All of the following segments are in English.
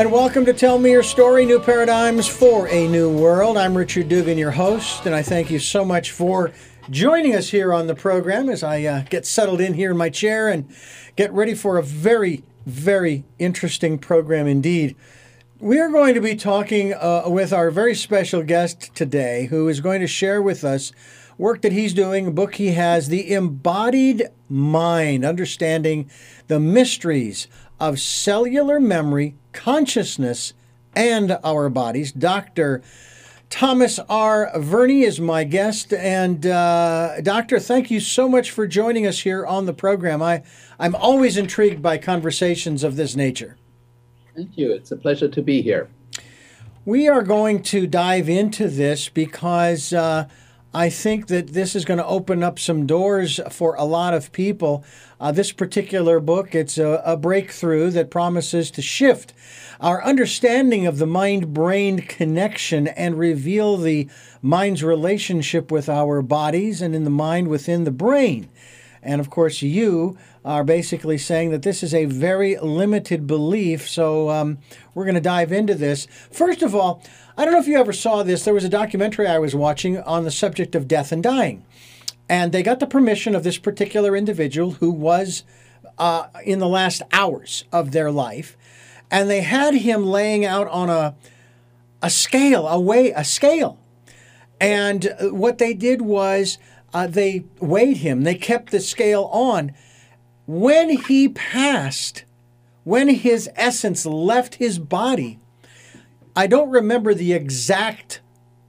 And welcome to Tell Me Your Story New Paradigms for a New World. I'm Richard Dugan, your host, and I thank you so much for joining us here on the program as I uh, get settled in here in my chair and get ready for a very, very interesting program indeed. We are going to be talking uh, with our very special guest today, who is going to share with us work that he's doing, a book he has, The Embodied Mind Understanding the Mysteries of Cellular Memory, Consciousness, and Our Bodies. Dr. Thomas R. Verny is my guest. And, uh, Doctor, thank you so much for joining us here on the program. I, I'm always intrigued by conversations of this nature. Thank you. It's a pleasure to be here. We are going to dive into this because uh, I think that this is going to open up some doors for a lot of people. Uh, this particular book, it's a, a breakthrough that promises to shift our understanding of the mind brain connection and reveal the mind's relationship with our bodies and in the mind within the brain. And of course, you are basically saying that this is a very limited belief. So um, we're going to dive into this. First of all, I don't know if you ever saw this. There was a documentary I was watching on the subject of death and dying. And they got the permission of this particular individual who was uh, in the last hours of their life. And they had him laying out on a, a scale, a way, a scale. And what they did was uh, they weighed him, they kept the scale on. When he passed, when his essence left his body, I don't remember the exact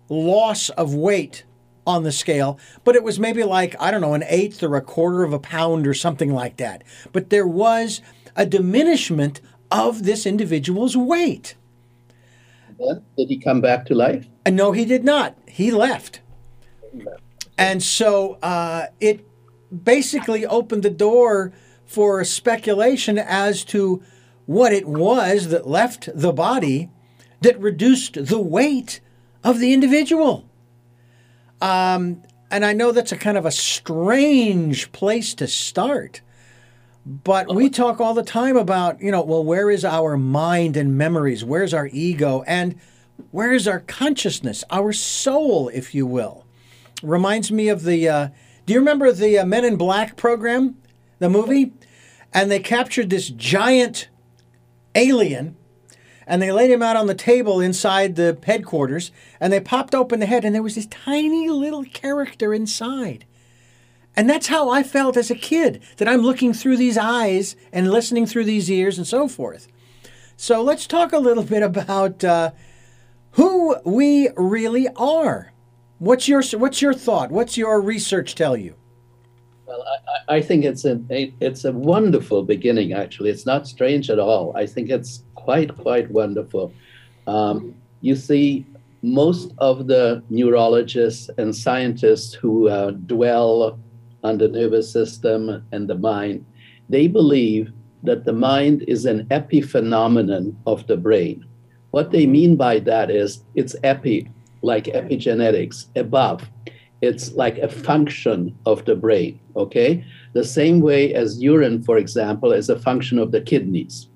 loss of weight on the scale, but it was maybe like, I don't know, an eighth or a quarter of a pound or something like that. But there was a diminishment of this individual's weight. Did he come back to life? Uh, no, he did not. He left. And so uh, it basically opened the door for speculation as to what it was that left the body that reduced the weight of the individual. Um, and I know that's a kind of a strange place to start. But we talk all the time about, you know, well, where is our mind and memories? Where's our ego? And where is our consciousness, our soul, if you will? Reminds me of the, uh, do you remember the uh, Men in Black program, the movie? And they captured this giant alien and they laid him out on the table inside the headquarters and they popped open the head and there was this tiny little character inside. And that's how I felt as a kid that I'm looking through these eyes and listening through these ears and so forth. So let's talk a little bit about uh, who we really are. What's your what's your thought? What's your research tell you? Well, I, I think it's a, it's a wonderful beginning. Actually, it's not strange at all. I think it's quite quite wonderful. Um, you see, most of the neurologists and scientists who uh, dwell on the nervous system and the mind, they believe that the mind is an epiphenomenon of the brain. What they mean by that is it's epi, like epigenetics, above. It's like a function of the brain, okay? The same way as urine, for example, is a function of the kidneys.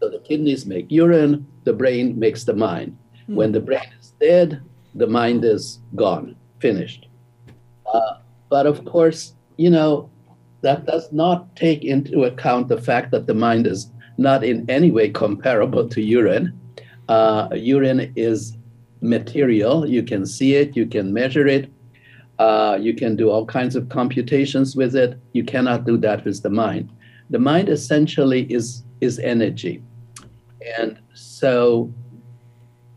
So the kidneys make urine, the brain makes the mind. Mm. When the brain is dead, the mind is gone, finished. Uh, but of course, you know, that does not take into account the fact that the mind is not in any way comparable to urine. Uh, urine is material. You can see it, you can measure it, uh, you can do all kinds of computations with it. You cannot do that with the mind. The mind essentially is, is energy. And so,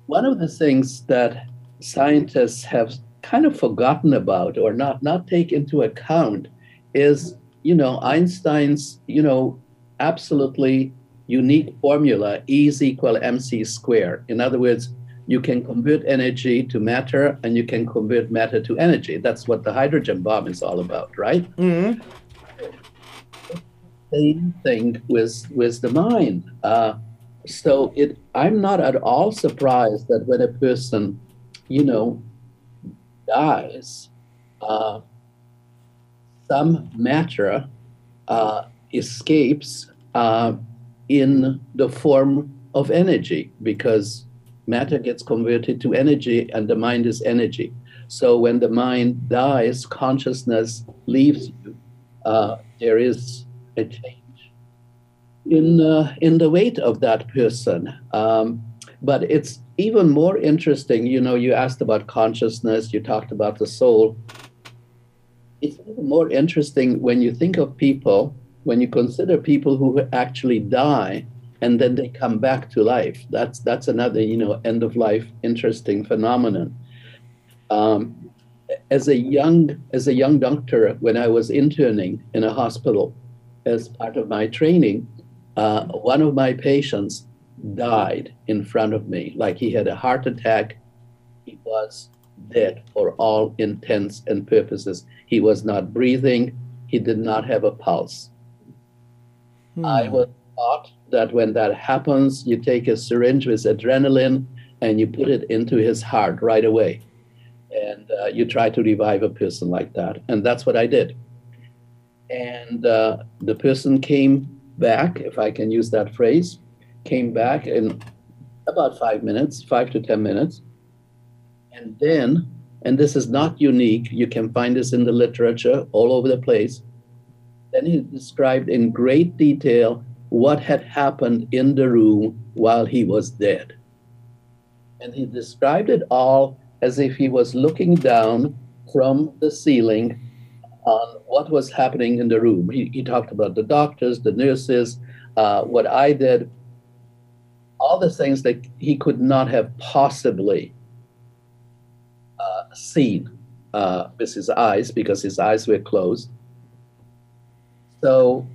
one of the things that scientists have kind of forgotten about or not not take into account is you know Einstein's you know absolutely unique formula E is equal mc squared. In other words, you can convert energy to matter and you can convert matter to energy. That's what the hydrogen bomb is all about, right? Mm-hmm. Same thing with with the mind. Uh, so it, I'm not at all surprised that when a person, you know, dies, uh, some matter uh, escapes uh, in the form of energy because matter gets converted to energy and the mind is energy. So when the mind dies, consciousness leaves you. Uh, there is a change in uh, in the weight of that person. Um, but it's even more interesting. You know, you asked about consciousness. You talked about the soul. It's even more interesting when you think of people, when you consider people who actually die and then they come back to life. That's that's another you know end of life interesting phenomenon. Um, as a young as a young doctor, when I was interning in a hospital as part of my training, uh, one of my patients died in front of me, like he had a heart attack. He was dead for all intents and purposes. He was not breathing. He did not have a pulse. Hmm. I was taught that when that happens, you take a syringe with adrenaline and you put it into his heart right away. And uh, you try to revive a person like that. And that's what I did. And uh, the person came back, if I can use that phrase, came back in about five minutes, five to 10 minutes. And then, and this is not unique, you can find this in the literature all over the place. Then he described in great detail what had happened in the room while he was dead. And he described it all as if he was looking down from the ceiling on what was happening in the room. He, he talked about the doctors, the nurses, uh, what I did, all the things that he could not have possibly uh, seen uh, with his eyes because his eyes were closed. So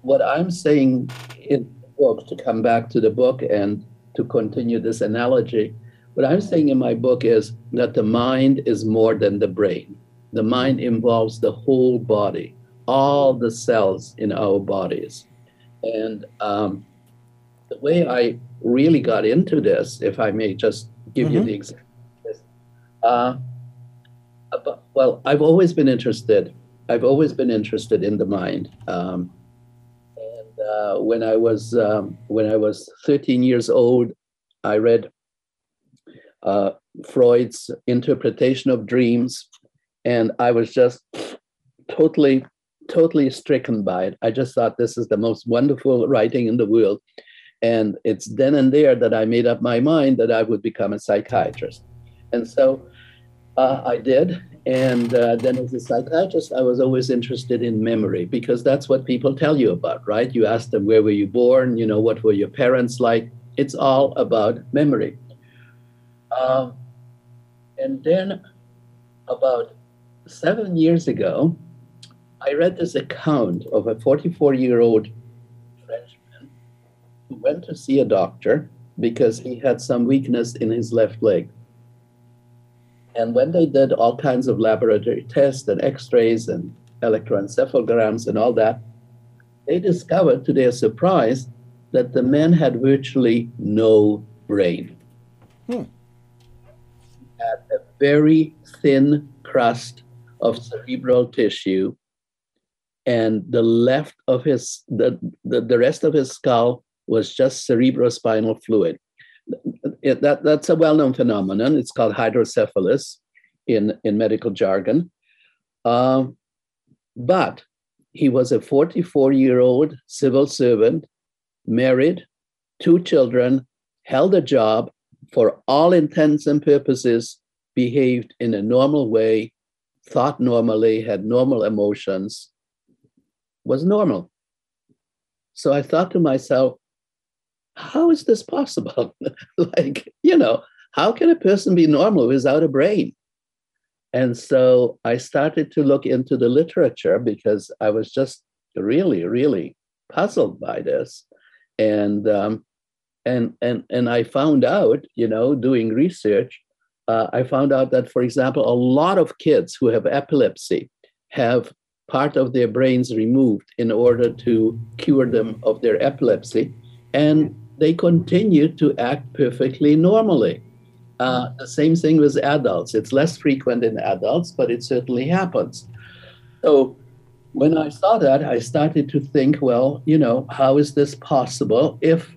what I'm saying in the book, to come back to the book and to continue this analogy, what I'm saying in my book is that the mind is more than the brain. The mind involves the whole body, all the cells in our bodies. And um, the way I really got into this, if I may just give mm-hmm. you the example, uh, well, I've always been interested. I've always been interested in the mind. Um, and uh, when I was um, when I was 13 years old, I read uh, Freud's interpretation of dreams, and I was just totally totally stricken by it. I just thought this is the most wonderful writing in the world. And it's then and there that I made up my mind that I would become a psychiatrist. And so uh, I did. And uh, then, as a psychiatrist, I was always interested in memory because that's what people tell you about, right? You ask them, where were you born? You know, what were your parents like? It's all about memory. Uh, and then, about seven years ago, I read this account of a 44 year old Frenchman who went to see a doctor because he had some weakness in his left leg. And when they did all kinds of laboratory tests and x rays and electroencephalograms and all that, they discovered to their surprise that the man had virtually no brain. Hmm. Had a very thin crust of cerebral tissue, and the left of his, the, the, the rest of his skull was just cerebrospinal fluid it, that, that's a well-known phenomenon. It's called hydrocephalus in, in medical jargon. Um, but he was a 44-year-old civil servant, married, two children, held a job, for all intents and purposes, behaved in a normal way, thought normally, had normal emotions, was normal. So I thought to myself, how is this possible? like, you know, how can a person be normal without a brain? And so I started to look into the literature because I was just really, really puzzled by this. And um, and and and I found out, you know, doing research, uh, I found out that, for example, a lot of kids who have epilepsy have part of their brains removed in order to cure them of their epilepsy. And they continue to act perfectly normally. Uh, the same thing with adults. It's less frequent in adults, but it certainly happens. So when I saw that, I started to think, well, you know, how is this possible if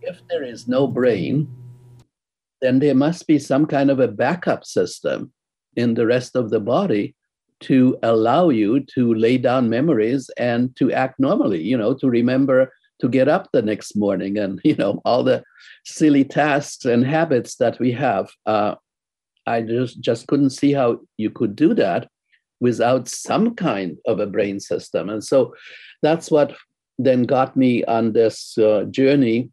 if there is no brain, then there must be some kind of a backup system in the rest of the body to allow you to lay down memories and to act normally, you know, to remember to get up the next morning and, you know, all the silly tasks and habits that we have. Uh, I just, just couldn't see how you could do that without some kind of a brain system. And so that's what then got me on this uh, journey,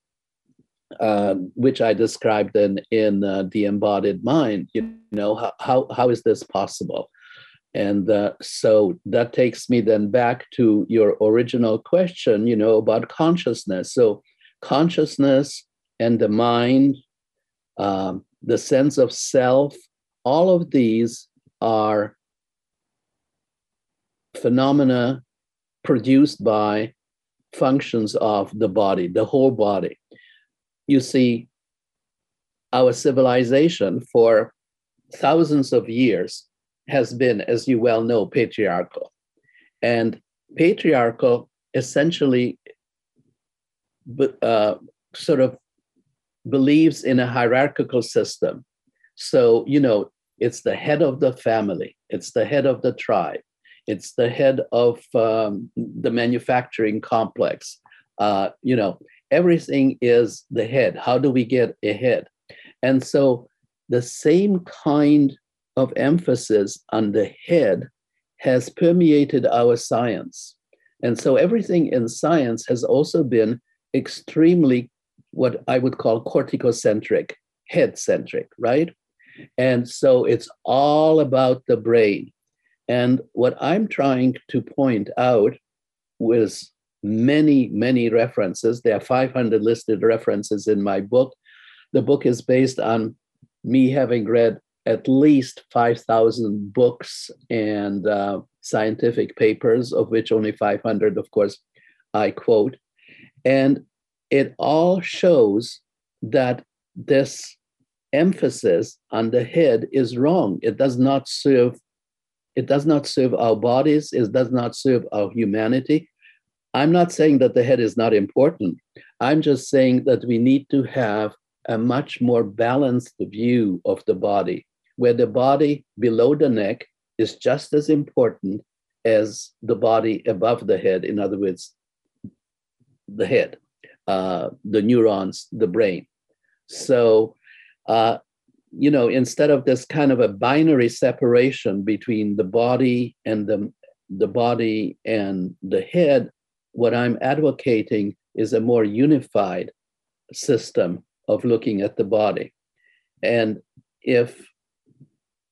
uh, which I described in, in uh, The Embodied Mind. You know, how, how, how is this possible? And uh, so that takes me then back to your original question, you know, about consciousness. So, consciousness and the mind, um, the sense of self, all of these are phenomena produced by functions of the body, the whole body. You see, our civilization for thousands of years has been, as you well know, patriarchal. And patriarchal essentially uh, sort of believes in a hierarchical system. So, you know, it's the head of the family, it's the head of the tribe, it's the head of um, the manufacturing complex. Uh, you know, everything is the head. How do we get ahead? And so the same kind of emphasis on the head has permeated our science. And so everything in science has also been extremely what I would call corticocentric, head centric, right? And so it's all about the brain. And what I'm trying to point out with many, many references, there are 500 listed references in my book. The book is based on me having read at least 5,000 books and uh, scientific papers, of which only 500, of course, I quote. And it all shows that this emphasis on the head is wrong. It does not serve. It does not serve our bodies. It does not serve our humanity. I'm not saying that the head is not important. I'm just saying that we need to have a much more balanced view of the body where the body below the neck is just as important as the body above the head. In other words, the head, uh, the neurons, the brain. So, uh, you know, instead of this kind of a binary separation between the body and the, the body and the head, what I'm advocating is a more unified system of looking at the body. And if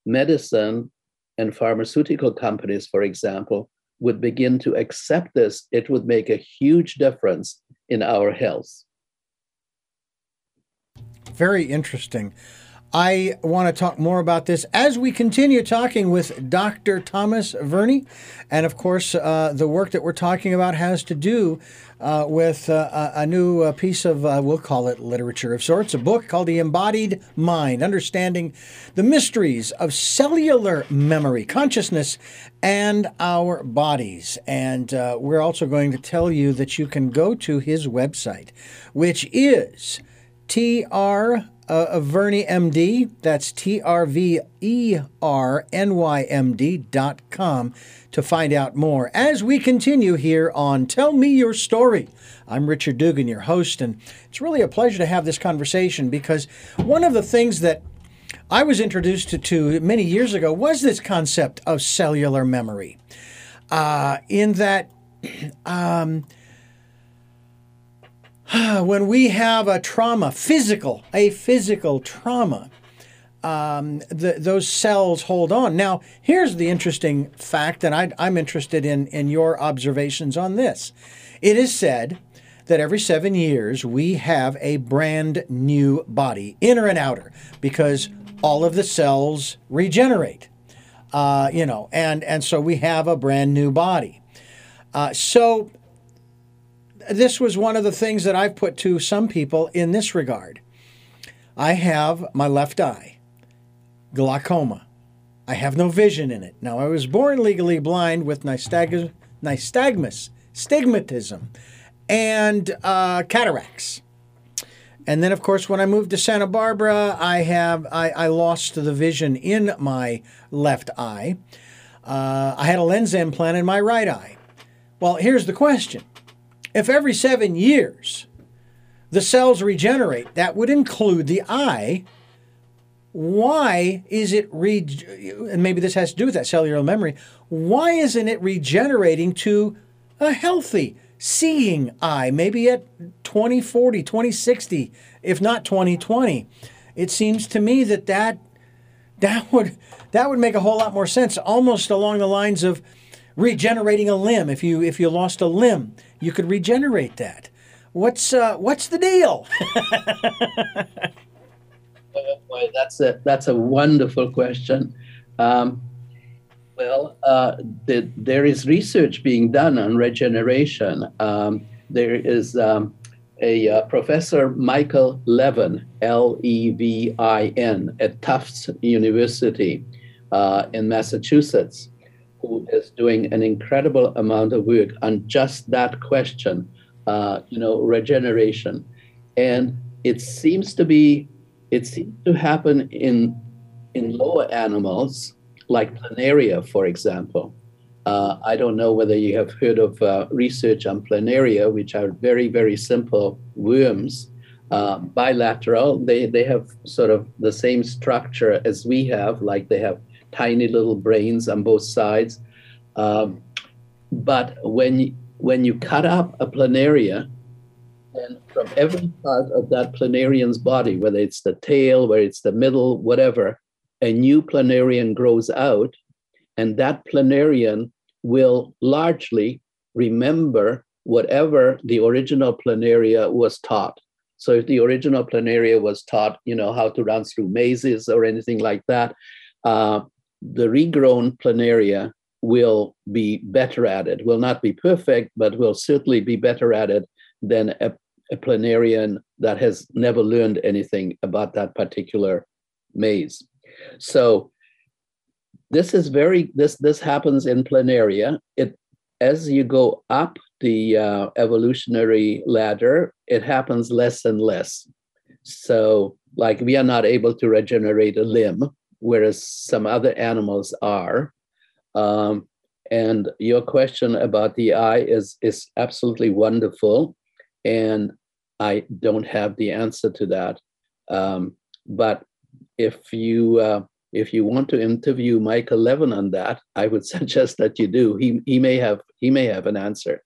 medicine and pharmaceutical companies, for example, would begin to accept this, it would make a huge difference in our health. Very interesting. I want to talk more about this as we continue talking with Dr. Thomas Verny. And of course, uh, the work that we're talking about has to do uh, with uh, a new uh, piece of, uh, we'll call it literature of sorts, a book called The Embodied Mind Understanding the Mysteries of Cellular Memory, Consciousness, and Our Bodies. And uh, we're also going to tell you that you can go to his website, which is TR uh, Verny MD. That's T R V E R N Y M D dot com to find out more. As we continue here on Tell Me Your Story, I'm Richard Dugan, your host, and it's really a pleasure to have this conversation because one of the things that I was introduced to, to many years ago was this concept of cellular memory. Uh, in that, um, when we have a trauma, physical, a physical trauma, um, the, those cells hold on. Now, here's the interesting fact, and I, I'm interested in, in your observations on this. It is said that every seven years we have a brand new body, inner and outer, because all of the cells regenerate. Uh, you know, and and so we have a brand new body. Uh, so this was one of the things that I've put to some people in this regard. I have my left eye, glaucoma. I have no vision in it. Now, I was born legally blind with nystagmus, nystagmus stigmatism, and uh, cataracts. And then, of course, when I moved to Santa Barbara, I have I, I lost the vision in my left eye. Uh, I had a lens implant in my right eye. Well, here's the question: If every seven years the cells regenerate, that would include the eye. Why is it re? And maybe this has to do with that cellular memory. Why isn't it regenerating to a healthy? seeing eye, maybe at 2040, 2060, if not 2020. It seems to me that that that would that would make a whole lot more sense, almost along the lines of regenerating a limb. If you if you lost a limb, you could regenerate that. What's uh, what's the deal? That's a that's a wonderful question. Um, well, uh, the, there is research being done on regeneration. Um, there is um, a uh, Professor Michael Levin, L E V I N, at Tufts University uh, in Massachusetts, who is doing an incredible amount of work on just that question, uh, you know, regeneration. And it seems to be, it seems to happen in in lower animals like planaria, for example. Uh, I don't know whether you have heard of uh, research on planaria, which are very, very simple worms, uh, bilateral. They, they have sort of the same structure as we have, like they have tiny little brains on both sides. Um, but when, when you cut up a planaria, and from every part of that planarian's body, whether it's the tail, whether it's the middle, whatever, a new planarian grows out, and that planarian will largely remember whatever the original planaria was taught. So if the original planaria was taught, you know, how to run through mazes or anything like that, uh, the regrown planaria will be better at it. Will not be perfect, but will certainly be better at it than a, a planarian that has never learned anything about that particular maze. So this is very this this happens in planaria. It as you go up the uh, evolutionary ladder, it happens less and less. So, like we are not able to regenerate a limb, whereas some other animals are. Um, and your question about the eye is is absolutely wonderful, and I don't have the answer to that. Um, but if you uh, if you want to interview Michael Levin on that, I would suggest that you do. He he may have he may have an answer.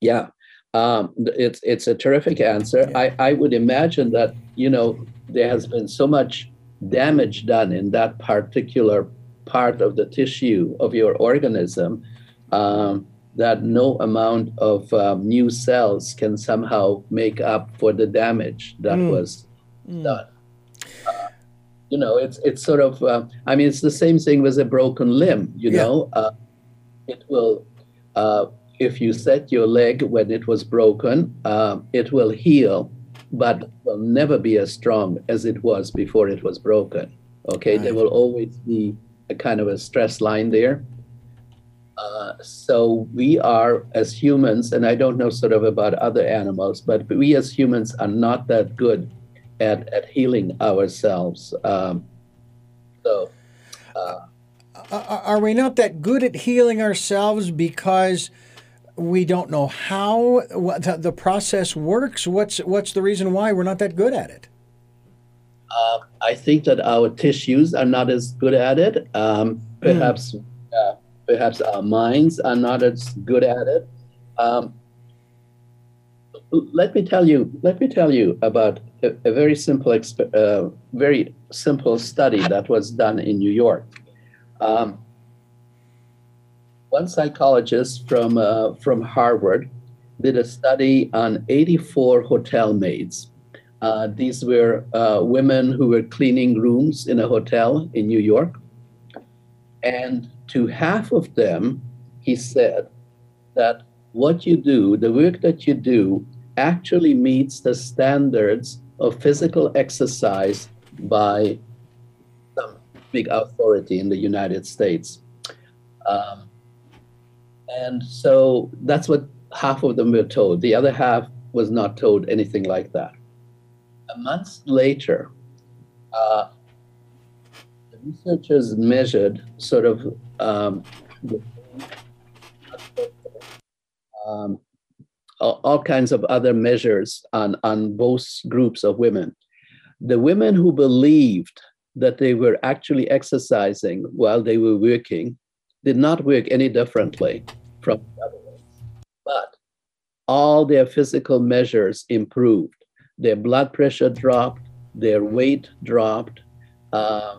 Yeah, um, it's it's a terrific answer. I I would imagine that you know there has been so much damage done in that particular part of the tissue of your organism um, that no amount of um, new cells can somehow make up for the damage that mm. was mm. done you know, it's it's sort of. Uh, I mean, it's the same thing with a broken limb. You yeah. know, uh, it will. Uh, if you set your leg when it was broken, uh, it will heal, but will never be as strong as it was before it was broken. Okay, right. there will always be a kind of a stress line there. Uh, so we are as humans, and I don't know sort of about other animals, but we as humans are not that good at, at healing ourselves. Um, so, uh, are we not that good at healing ourselves because we don't know how the process works? What's what's the reason why we're not that good at it? Uh, I think that our tissues are not as good at it. Um, perhaps, mm. uh, perhaps our minds are not as good at it. Um, let me tell you. Let me tell you about a, a very simple, uh, very simple study that was done in New York. Um, one psychologist from uh, from Harvard did a study on 84 hotel maids. Uh, these were uh, women who were cleaning rooms in a hotel in New York, and to half of them, he said that what you do, the work that you do, actually meets the standards of physical exercise by some big authority in the United States. Um, and so that's what half of them were told. The other half was not told anything like that. A month later, uh, the researchers measured sort of um, um, all kinds of other measures on, on both groups of women. The women who believed that they were actually exercising while they were working did not work any differently from ones. But all their physical measures improved. Their blood pressure dropped, their weight dropped, uh,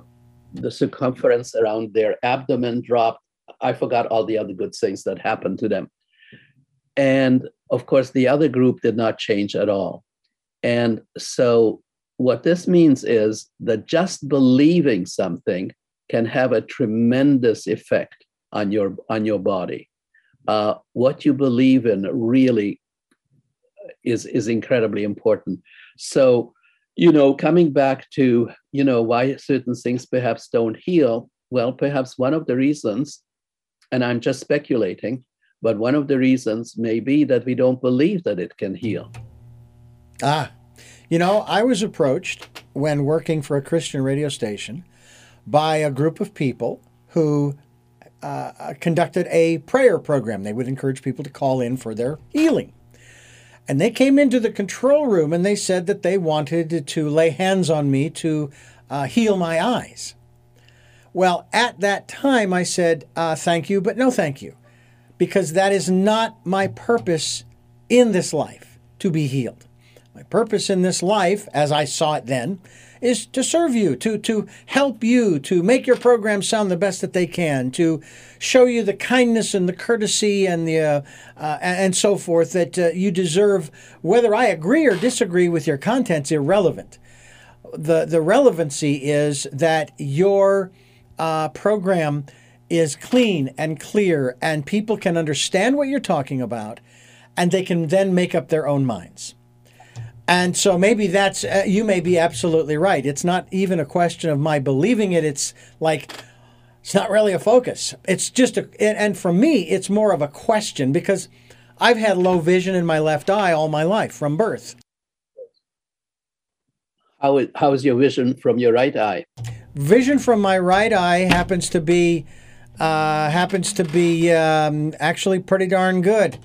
the circumference around their abdomen dropped. I forgot all the other good things that happened to them. And of course, the other group did not change at all. And so, what this means is that just believing something can have a tremendous effect on your on your body. Uh, what you believe in really is is incredibly important. So, you know, coming back to you know why certain things perhaps don't heal. Well, perhaps one of the reasons, and I'm just speculating, but one of the reasons may be that we don't believe that it can heal. Ah, you know, I was approached when working for a Christian radio station by a group of people who uh, conducted a prayer program. They would encourage people to call in for their healing. And they came into the control room and they said that they wanted to lay hands on me to uh, heal my eyes. Well, at that time, I said, uh, thank you, but no thank you because that is not my purpose in this life to be healed. My purpose in this life, as I saw it then, is to serve you, to, to help you, to make your program sound the best that they can, to show you the kindness and the courtesy and the uh, uh, and so forth that uh, you deserve. Whether I agree or disagree with your content's irrelevant. The the relevancy is that your uh, program is clean and clear, and people can understand what you're talking about, and they can then make up their own minds. And so maybe that's, uh, you may be absolutely right. It's not even a question of my believing it. It's like, it's not really a focus. It's just a, and for me, it's more of a question because I've had low vision in my left eye all my life from birth. How is, how is your vision from your right eye? Vision from my right eye happens to be uh, happens to be um, actually pretty darn good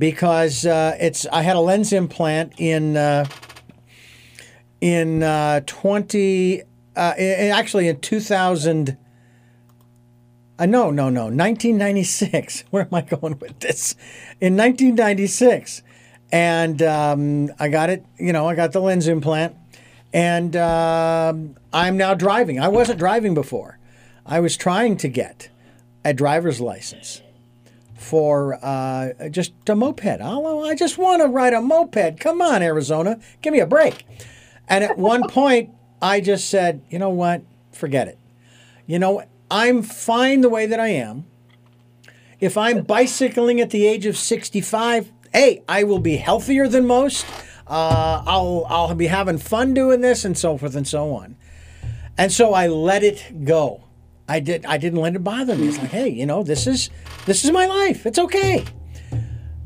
because uh, it's I had a lens implant in uh, in uh, twenty uh, in, actually in two thousand. Uh, no, no, no. 1996. Where am I going with this? In 1996, and um, I got it. You know, I got the lens implant, and uh, I'm now driving. I wasn't driving before. I was trying to get a driver's license for uh, just a moped. I'll, I just want to ride a moped. Come on, Arizona, give me a break. And at one point, I just said, you know what? Forget it. You know, I'm fine the way that I am. If I'm bicycling at the age of 65, hey, I will be healthier than most. Uh, I'll I'll be having fun doing this and so forth and so on. And so I let it go. I did I didn't let it bother me. It's like, hey, you know, this is this is my life. It's okay.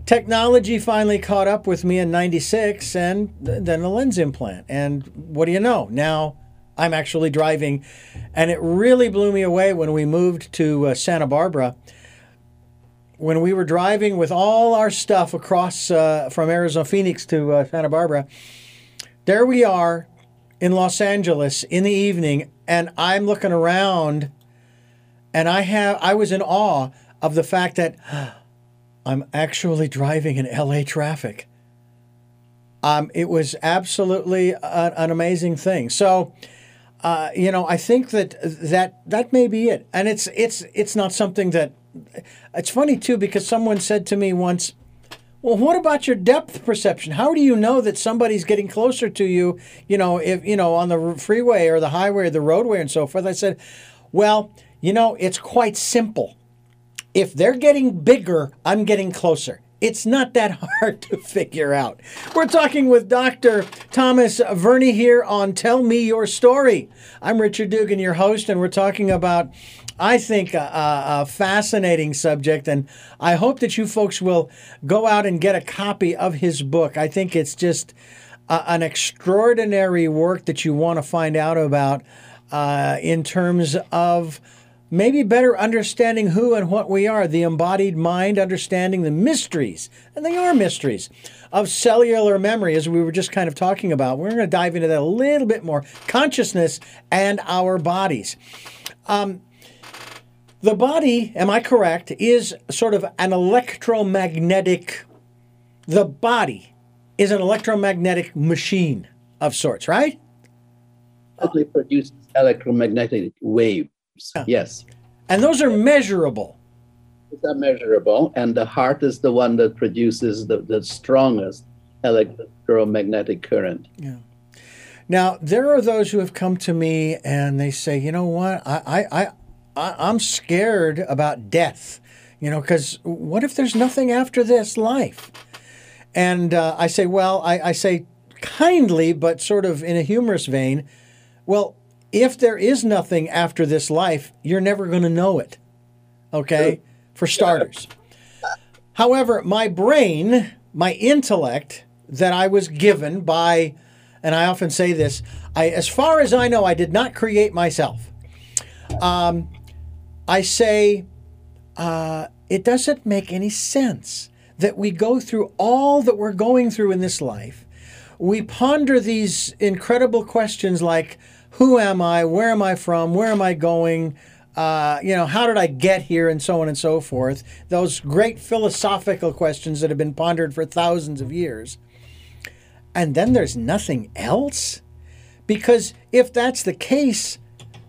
Technology finally caught up with me in 96 and then the lens implant. And what do you know? Now I'm actually driving and it really blew me away when we moved to uh, Santa Barbara. When we were driving with all our stuff across uh, from Arizona Phoenix to uh, Santa Barbara, there we are in Los Angeles in the evening, and I'm looking around and I have I was in awe of the fact that I'm actually driving in LA traffic. Um, it was absolutely a, an amazing thing. So, uh, you know, I think that that that may be it, and it's it's it's not something that. It's funny too because someone said to me once, "Well, what about your depth perception? How do you know that somebody's getting closer to you? You know, if you know on the freeway or the highway or the roadway and so forth." I said, "Well." You know, it's quite simple. If they're getting bigger, I'm getting closer. It's not that hard to figure out. We're talking with Dr. Thomas Verny here on Tell Me Your Story. I'm Richard Dugan, your host, and we're talking about I think, a, a, fascinating subject, and I hope that you folks will go out and get a copy of his book. I think it's just uh, an extraordinary work that you want to find out about uh, in terms of maybe better understanding who and what we are, the embodied mind, understanding the mysteries, and they are mysteries, of cellular memory, as we were just kind of talking about. We're going to dive into that a little bit more consciousness and our bodies. Um, the body, am I correct, is sort of an electromagnetic, the body is an electromagnetic machine of sorts, right? It produces electromagnetic waves. Yeah. Yes. And those are measurable. They're measurable, and the heart is the one that produces the, the strongest electromagnetic current. Yeah. Now there are those who have come to me and they say, you know what, I I I I'm scared about death, you know, because what if there's nothing after this life? And uh, I say, well, I, I say kindly, but sort of in a humorous vein, well, if there is nothing after this life, you're never going to know it. Okay? For starters. However, my brain, my intellect that I was given by, and I often say this, I, as far as I know, I did not create myself. Um, I say, uh, it doesn't make any sense that we go through all that we're going through in this life. We ponder these incredible questions like, who am I? Where am I from? Where am I going? Uh, you know, how did I get here? And so on and so forth. Those great philosophical questions that have been pondered for thousands of years. And then there's nothing else? Because if that's the case,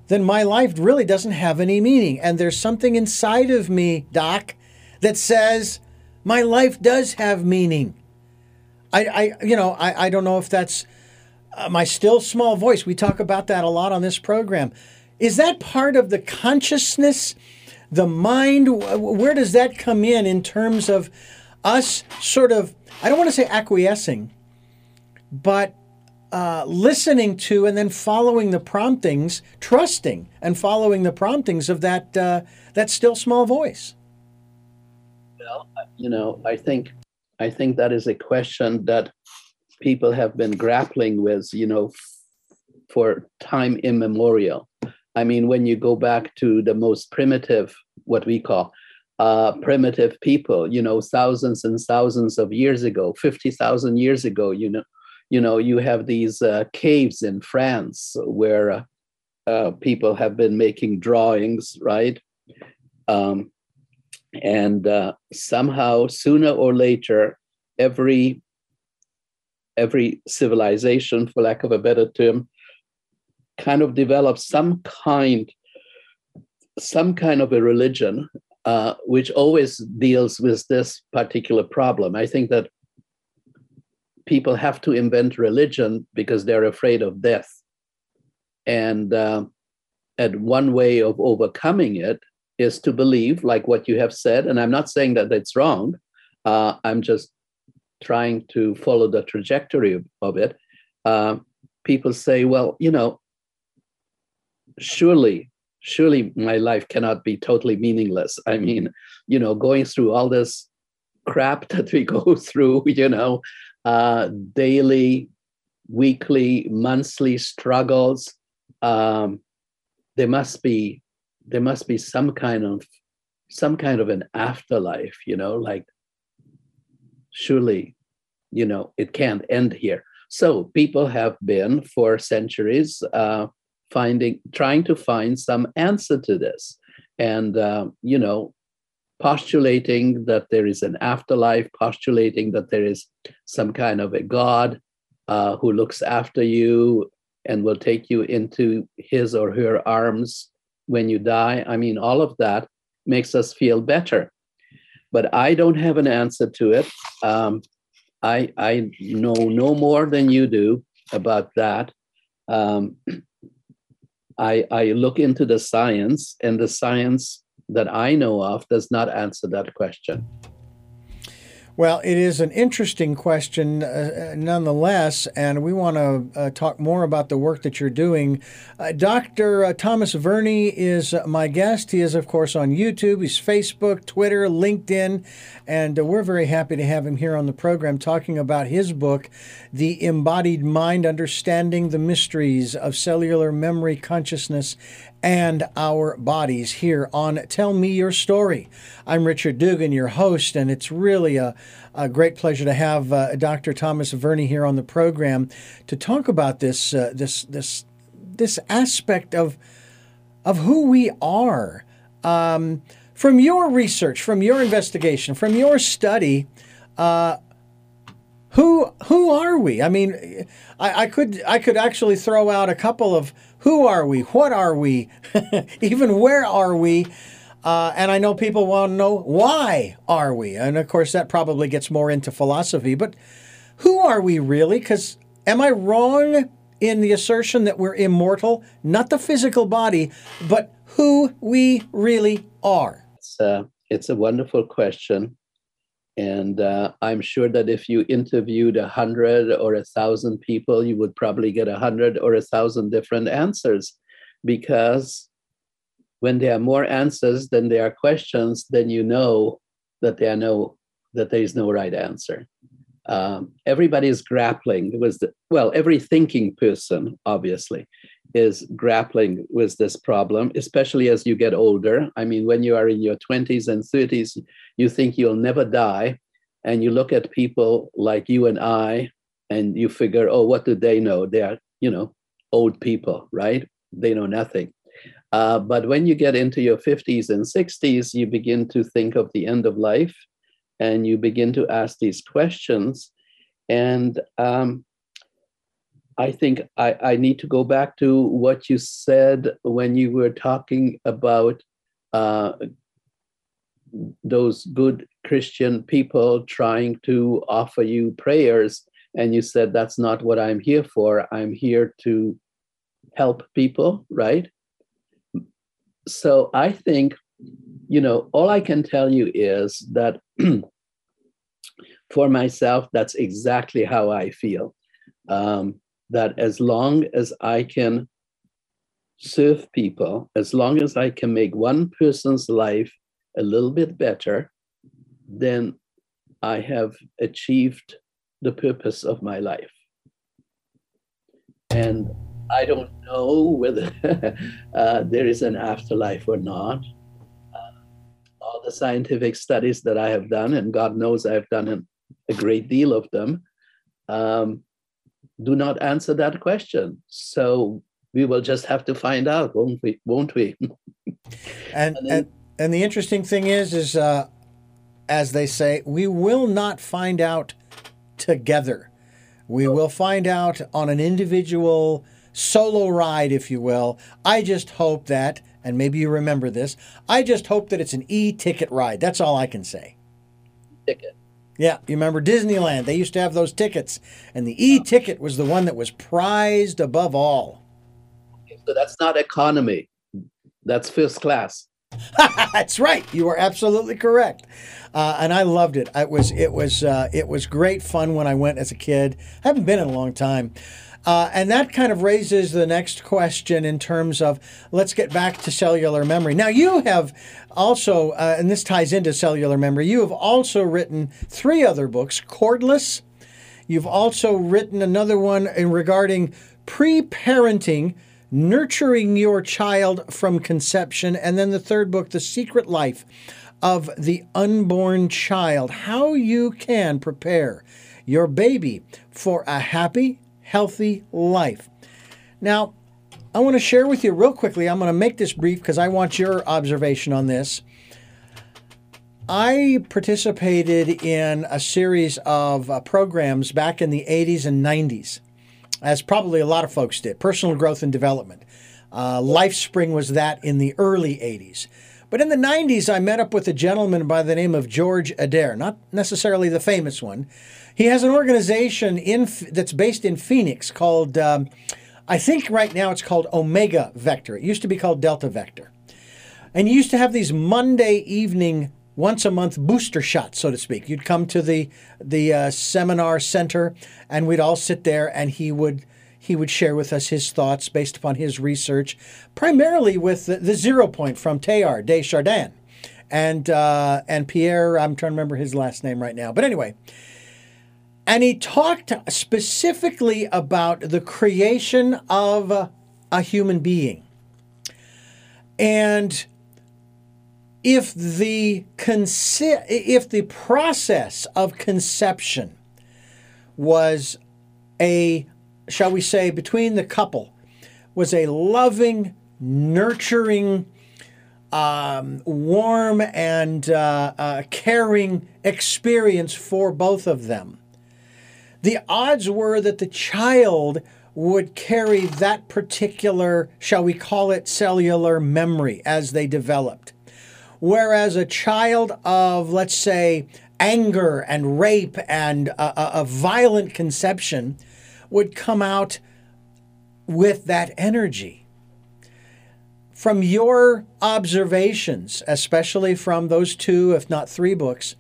then my life really doesn't have any meaning. And there's something inside of me, Doc, that says my life does have meaning. I, I you know, I, I don't know if that's uh, my still small voice. We talk about that a lot on this program. Is that part of the consciousness, the mind? Where does that come in in terms of us sort of, I don't want to say acquiescing, but uh, listening to and then following the promptings, trusting and following the promptings of that, uh, that still small voice? Well, you know, I think I think that is a question that people have been grappling with, you know, for time immemorial. I mean, when you go back to the most primitive, what we call uh, primitive people, you know, thousands and thousands of years ago, 50,000 years ago, you know, you know, you have these uh, caves in France where uh, uh people have been making drawings, right? Um, and uh, somehow, sooner or later, every every civilization, for lack of a better term, kind of develops some kind, some kind of a religion uh, which always deals with this particular problem. I think that people have to invent religion because they're afraid of death. And uh, and one way of overcoming it is to believe, like what you have said. And I'm not saying that it's wrong. Uh, I'm just trying to follow the trajectory of, it, uh, people say, well, you know, surely, surely my life cannot be totally meaningless. I mean, you know, going through all this crap that we go through, you know, uh, daily, weekly, monthly struggles. Um, there must be there must be some kind of some kind of an afterlife, you know, like surely you know, it can't end here. So people have been for centuries uh, finding, trying to find some answer to this, and uh, you know, postulating that there is an afterlife, postulating that there is some kind of a God uh, who looks after you and will take you into his or her arms when you die. I mean, all of that makes us feel better. But I don't have an answer to it. Um, I, I know no more than you do about that. Um, I, I look into the science, and the science that I know of does not answer that question. Well, it is an interesting question uh, uh nonetheless, and we want to uh, talk more about the work that you're doing. Uh, Dr. Uh, Thomas Verny is uh, my guest. He is, of course, on YouTube, he's Facebook, Twitter, LinkedIn, and we're very happy to have him here on the program talking about his book, The Embodied Mind Understanding the Mysteries of Cellular Memory, Consciousness, and our bodies here on Tell Me Your Story. I'm Richard Dugan, your host, and it's really a, a great pleasure to have uh, Dr. Thomas Verny here on the program to talk about this uh, this this this aspect of of who we are. Um, from your research, from your investigation, from your study, uh, who who are we? I mean, I, I, could I could actually throw out a couple of who are we? What are we? Even where are we? Uh, and I know people want to know why are we? And of course, that probably gets more into philosophy. But who are we really? Because am I wrong in the assertion that we're immortal, not the physical body, but who we really are? It's, uh, it's a wonderful question. And uh, I'm sure that if you interviewed a hundred or a thousand people, you would probably get a hundred or a thousand different answers. Because when there are more answers than there are questions, then you know that there are no that there is no right answer. Um, everybody is grappling with the, well, every thinking person obviously is grappling with this problem, especially as you get older. I mean, when you are in your 20s and 30s, you think you'll never die. And you look at people like you and I, and you figure, oh, what do they know? They are, you know, old people, right? They know nothing. Uh, but when you get into your 50s and 60s, you begin to think of the end of life and you begin to ask these questions. And um, I think I, I need to go back to what you said when you were talking about uh, those good Christian people trying to offer you prayers. And you said, that's not what I'm here for. I'm here to help people, right? So I think, you know, all I can tell you is that for myself, that's exactly how I feel. Um, that as long as I can serve people, as long as I can make one person's life a little bit better, then I have achieved the purpose of my life. And I don't know whether uh, there is an afterlife or not. Uh, all the scientific studies that I have done, and God knows I've done a great deal of them, um, do not answer that question. So we will just have to find out, won't we? Won't we? and, and, and and the interesting thing is, is uh, as they say, we will not find out together. We will find out on an individual solo ride, if you will. I just hope that, and maybe you remember this. I just hope that it's an e-ticket ride. That's all I can say. Ticket. Yeah, you remember Disneyland? They used to have those tickets, and the e ticket was the one that was prized above all. So that's not economy, that's first class. that's right. You are absolutely correct, uh, and I loved it. It was it was uh, it was great fun when I went as a kid. I haven't been in a long time. Uh, and that kind of raises the next question in terms of let's get back to cellular memory. Now, you have also, uh, and this ties into cellular memory, you have also written three other books Cordless. You've also written another one in regarding pre parenting, nurturing your child from conception. And then the third book, The Secret Life of the Unborn Child How You Can Prepare Your Baby for a Happy, healthy life. Now, I want to share with you real quickly. I'm going to make this brief because I want your observation on this. I participated in a series of uh, programs back in the 80s and 90s, as probably a lot of folks did personal growth and development. Uh, LifeSpring was that in the early 80s. But in the 90s, I met up with a gentleman by the name of George Adair, not necessarily the famous one, he has an organization in that's based in Phoenix called, um, I think right now it's called Omega Vector. It used to be called Delta Vector. And he used to have these Monday evening once a month booster shot, so to speak. You'd come to the the uh, seminar center, and we'd all sit there, and he would he would share with us his thoughts based upon his research, primarily with the, the zero point from Teilhard de Chardin, and uh, and Pierre. I'm trying to remember his last name right now, but anyway. And he talked specifically about the creation of a, human being. And if the conce- if the process of conception was a shall we say between the couple was a loving nurturing um, warm and uh, uh, caring experience for both of them the odds were that the child would carry that particular shall we call it cellular memory as they developed Whereas a child of, let's say, anger and rape and a, a, violent conception would come out with that energy. From your observations, especially from those two, if not three books,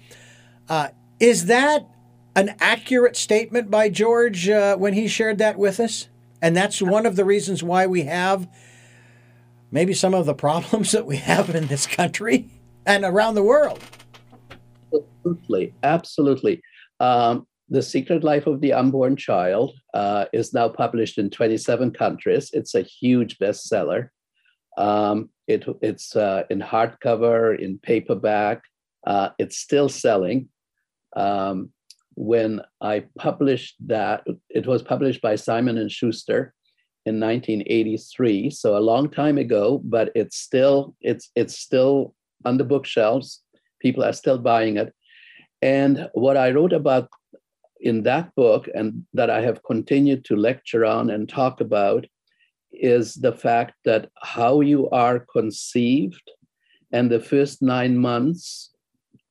uh, is that an accurate statement by George uh, when he shared that with us? And that's one of the reasons why we have maybe some of the problems that we have in this country and around the world. Absolutely, absolutely. Um, the Secret Life of the Unborn Child uh, is now published in 27 countries. It's a huge bestseller. Um, it, it's uh, in hardcover, in paperback. Uh, it's still selling. Um, when I published that, it was published by Simon and Schuster in 1983, so a long time ago. But it's still it's it's still on the bookshelves. People are still buying it. And what I wrote about in that book and that I have continued to lecture on and talk about is the fact that how you are conceived and the first nine months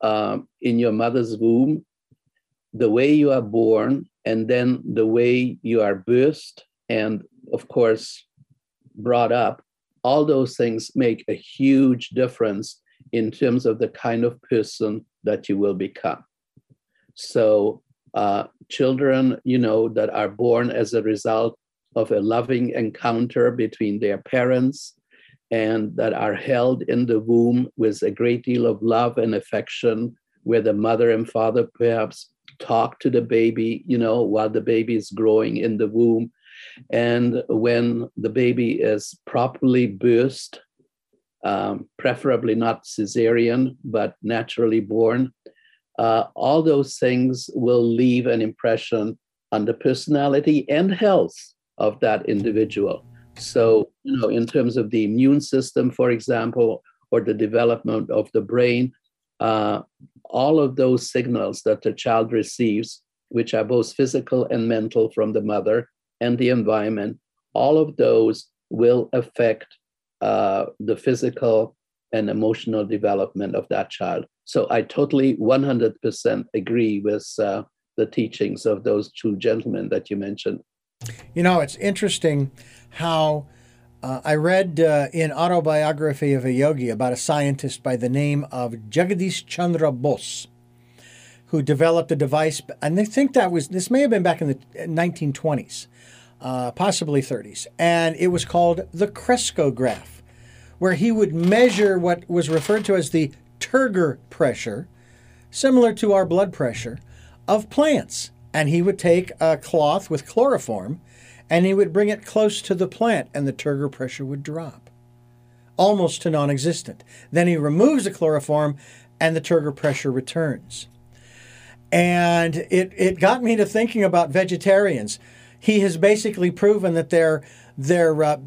um, in your mother's womb, the way you are born, and then the way you are birthed and, of course, brought up, all those things make a huge difference in terms of the kind of person that you will become. So, uh, children, you know, that are born as a result of a loving encounter between their parents and that are held in the womb with a great deal of love and affection, where the mother and father perhaps talk to the baby, you know, while the baby is growing in the womb. And when the baby is properly birthed um, preferably not cesarean, but naturally born. Uh, all those things will leave an impression on the personality and health of that individual. So, you know, in terms of the immune system, for example, or the development of the brain, uh, all of those signals that the child receives, which are both physical and mental from the mother and the environment, all of those will affect uh, the physical and emotional development of that child. So I totally 100% agree with uh, the teachings of those two gentlemen that you mentioned. You know, it's interesting how uh, I read uh, in Autobiography of a Yogi about a scientist by the name of Jagadish Chandra Bose, who developed a device, and they think that was, this may have been back in the 1920s, uh, possibly 30s, and it was called the Crescograph where he would measure what was referred to as the turgor pressure, similar to our blood pressure, of plants. And he would take a cloth with chloroform and he would bring it close to the plant, and the turgor pressure would drop almost to non existent. Then he removes the chloroform and the turgor pressure returns. And it, it got me to thinking about vegetarians. He has basically proven that they're, they're, uh,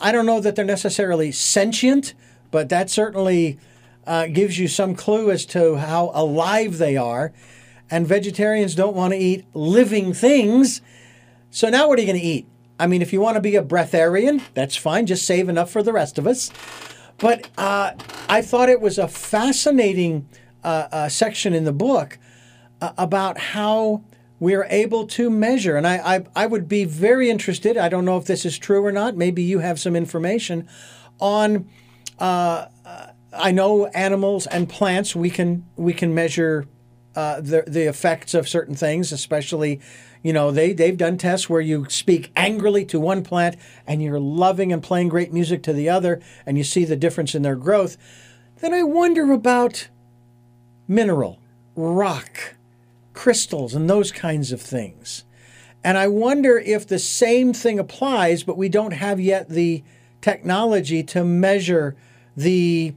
I don't know that they're necessarily sentient, but that certainly uh, gives you some clue as to how alive they are. And vegetarians don't want to eat living things. So now what are you going to eat? I mean, if you want to be a breatharian, that's fine. Just save enough for the rest of us. But uh, I thought it was a fascinating uh, uh section in the book uh, about how we're able to measure. And I, I, I, would be very interested, I don't know if this is true or not, maybe you have some information on uh, uh, I know animals and plants. We can we can measure uh, the the effects of certain things, especially. You know, they, they've done tests where you speak angrily to one plant and you're loving and playing great music to the other, and you see the difference in their growth. Then I wonder about mineral, rock, crystals, and those kinds of things. And I wonder if the same thing applies, but we don't have yet the technology to measure the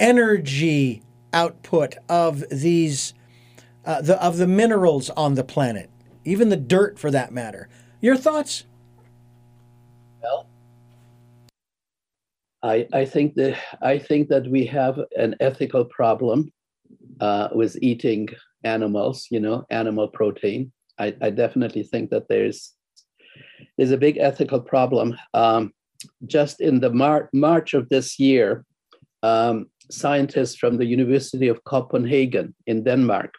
energy output of these uh, the of the minerals on the planet, even the dirt for that matter. Your thoughts? Well, I I think that I think that we have an ethical problem uh, with eating animals. You know, animal protein. I, I definitely think that there's there's a big ethical problem. Um, just in the Mar- March of this year, um, scientists from the University of Copenhagen in Denmark,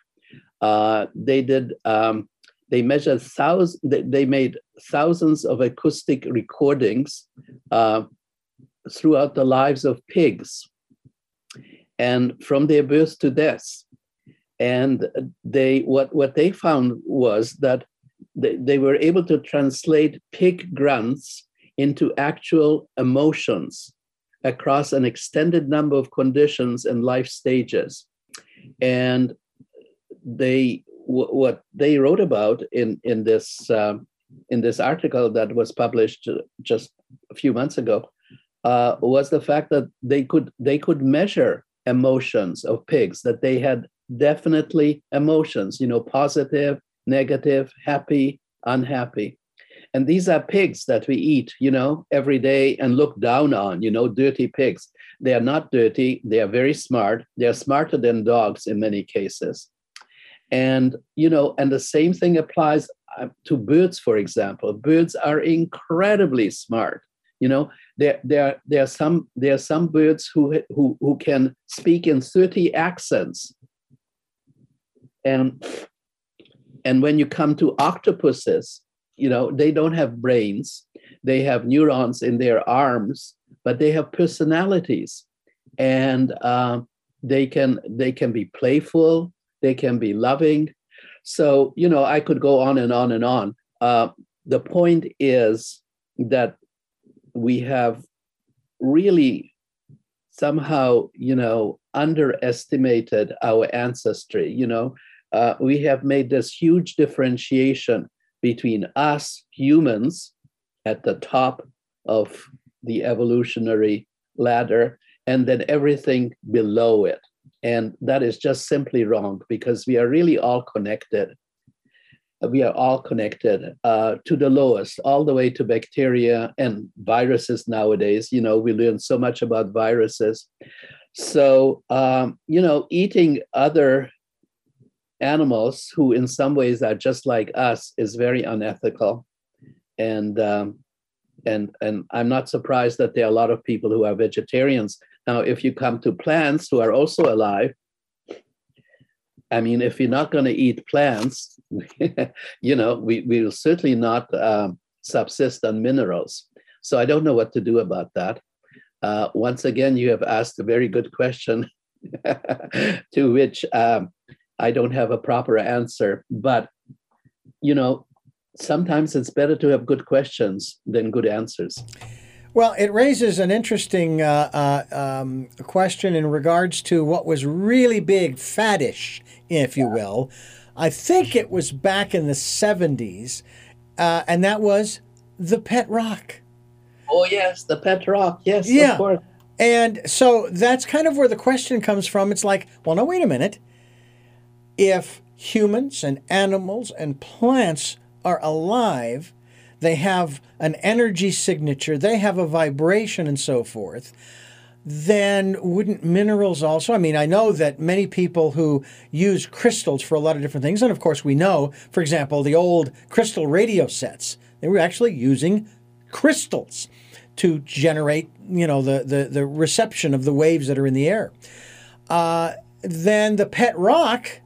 uh, they did um, they measured thousands. They made thousands of acoustic recordings uh, throughout the lives of pigs, and from their birth to death. And they what what they found was that they, they were able to translate pig grunts into actual emotions across an extended number of conditions and life stages. And they w- what they wrote about in in this uh, in this article that was published just a few months ago uh, was the fact that they could they could measure emotions of pigs that they had definitely emotions you know positive negative happy unhappy. And these are pigs that we eat you know every day and look down on you know dirty pigs. They are not dirty they are very smart they are smarter than dogs in many cases and you know and the same thing applies uh, to birds for example. Birds are incredibly smart you know. There there there are some there are some birds who who who can speak in 30 accents. And and when you come to octopuses you know they don't have brains. They have neurons in their arms but they have personalities. And uh, they can they can be playful they can be loving. So you know i could go on and on and on. Uh, the point is that we have really somehow you know underestimated our ancestry you know. Uh, we have made this huge differentiation between us humans at the top of the evolutionary ladder and then everything below it. And that is just simply wrong because we are really all connected. We are all connected uh, to the lowest, all the way to bacteria and viruses nowadays. You know, we learn so much about viruses. So, um, you know, eating other animals who in some ways are just like us is very unethical and um, and and i'm not surprised that there are a lot of people who are vegetarians now if you come to plants who are also alive i mean if you're not going to eat plants you know we, will certainly not um, subsist on minerals so i don't know what to do about that uh, once again you have asked a very good question to which um, I don't have a proper answer. But, you know, sometimes it's better to have good questions than good answers. Well, it raises an interesting uh, uh, um, question in regards to what was really big, faddish, if you will. I think it was back in the 70s, uh, and that was the pet rock. Oh, yes, the pet rock. Yes, yeah. And so that's kind of where the question comes from. It's like, well, no, wait a minute if humans and animals and plants are alive, they have an energy signature, they have a vibration and so forth, then wouldn't minerals also? I mean, I know that many people who use crystals for a lot of different things, and of course, we know, for example, the old crystal radio sets, they were actually using crystals to generate, you know, the, the, the reception of the waves that are in the air. Uh, then the pet rock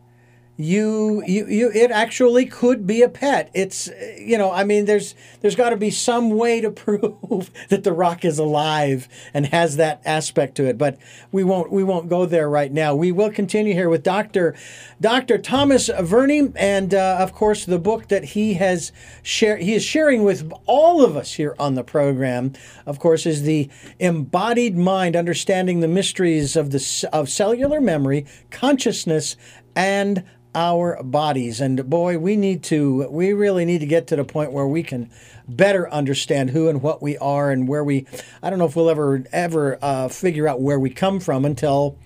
you, you, you, it actually could be a pet. It's, you know, I mean, there's, there's got to be some way to prove that the rock is alive and has that aspect to it. But we won't, we won't go there right now. We will continue here with Dr. Dr. Thomas Verny, and uh, of course, the book that he has share, he is sharing with all of us here on the program, of course, is the Embodied Mind: Understanding the Mysteries of the of Cellular Memory, Consciousness, and our bodies. And boy, we need to, we really need to get to the point where we can better understand who and what we are and where we, I don't know if we'll ever, ever uh, figure out where we come from until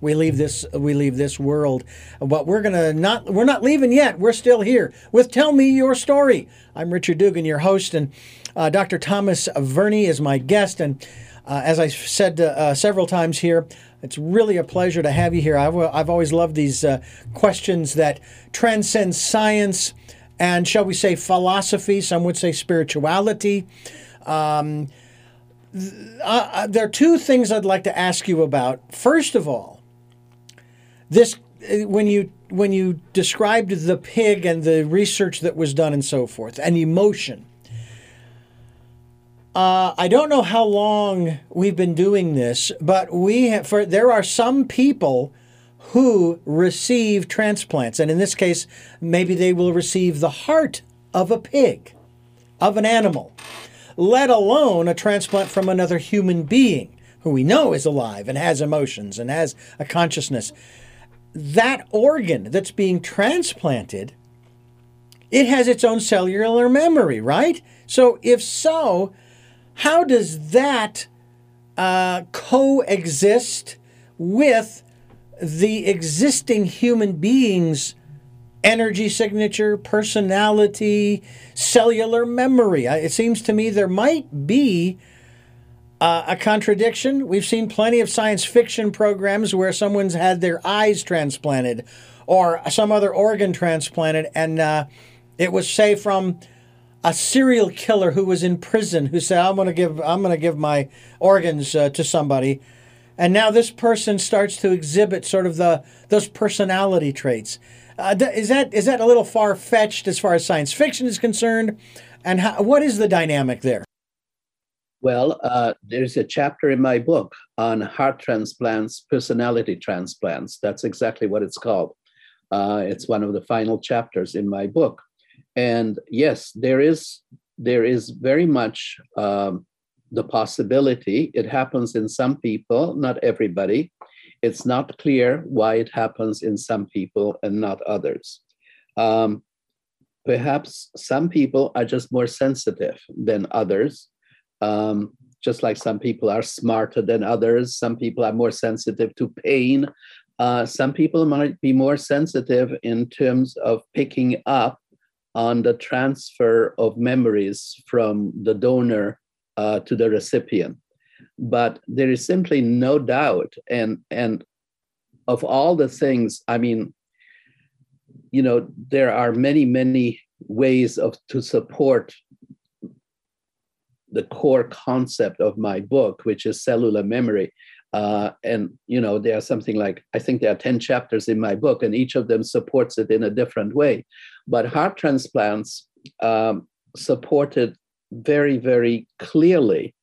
we leave this we leave this world. But we're gonna not we're not leaving yet. We're still here with tell me your story. I'm richard dugan your host and uh, dr thomas verny is my guest. And uh, as i said uh, several times here it's really a pleasure to have you here. I've, I've always loved these uh, questions that transcend science and, shall we say, philosophy. Some would say spirituality. Um, uh, uh, there are two things I'd like to ask you about. First of all, this uh, when you when you described the pig and the research that was done and so forth, and emotion. Uh, I don't know how long we've been doing this, but we have, for there are some people who receive transplants, and in this case, maybe they will receive the heart of a pig, of an animal, let alone a transplant from another human being who we know is alive and has emotions and has a consciousness. That organ that's being transplanted, it has its own cellular memory, right? So if so, how does that uh, coexist with the existing human being's energy signature, personality, cellular memory? It seems to me there might be uh, a contradiction. We've seen plenty of science fiction programs where someone's had their eyes transplanted or some other organ transplanted, and uh, it was, say, from a serial killer who was in prison who said, "I'm going to give I'm going to give my organs uh, to somebody," and now this person starts to exhibit sort of the those personality traits. Uh, is that is that a little far fetched as far as science fiction is concerned? And how, what is the dynamic there? Well, uh, there's a chapter in my book on heart transplants, personality transplants. That's exactly what it's called. Uh, it's one of the final chapters in my book and yes there is there is very much um, the possibility. It happens in some people not everybody. It's not clear why it happens in some people and not others. Um, perhaps some people are just more sensitive than others. Um, just like some people are smarter than others some people are more sensitive to pain. Uh, some people might be more sensitive in terms of picking up on the transfer of memories from the donor uh, to the recipient. But there is simply no doubt, and and of all the things, I mean, you know, there are many many ways of to support the core concept of my book, which is cellular memory. Uh, and you know, there are something like I think there are ten chapters in my book, and each of them supports it in a different way. But heart transplants um, supported very, very clearly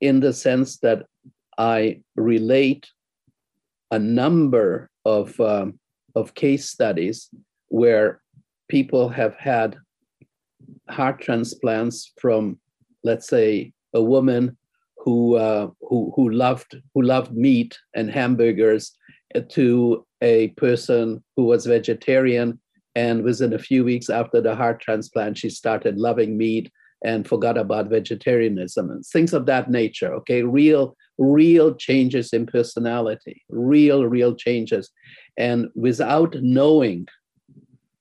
in the sense that I relate a number of, um, of case studies where people have had heart transplants from, let's say, a woman who, uh, who, who, loved, who loved meat and hamburgers to a person who was vegetarian and within a few weeks after the heart transplant, she started loving meat and forgot about vegetarianism and things of that nature. Okay, real, real changes in personality, real, real changes. And without knowing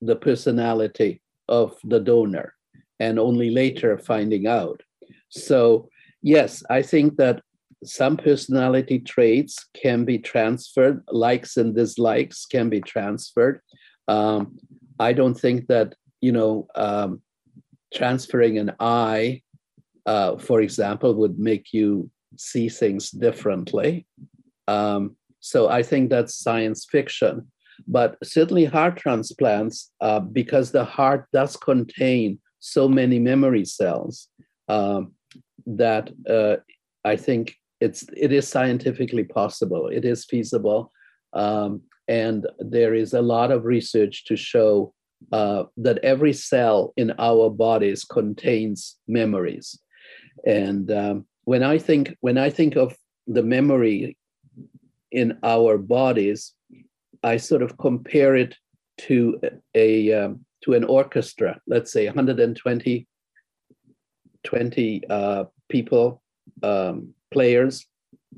the personality of the donor and only later finding out. So, yes, I think that some personality traits can be transferred, likes and dislikes can be transferred. Um, I don't think that you know um, transferring an eye, uh, for example, would make you see things differently. Um, so I think that's science fiction. But certainly, heart transplants, uh, because the heart does contain so many memory cells, um, that uh, I think it's it is scientifically possible. It is feasible, um, and there is a lot of research to show uh, that every cell in our bodies contains memories. And um, when I think when I think of the memory in our bodies, I sort of compare it to a um, to an orchestra. Let's say 120 20 uh, people, um, players,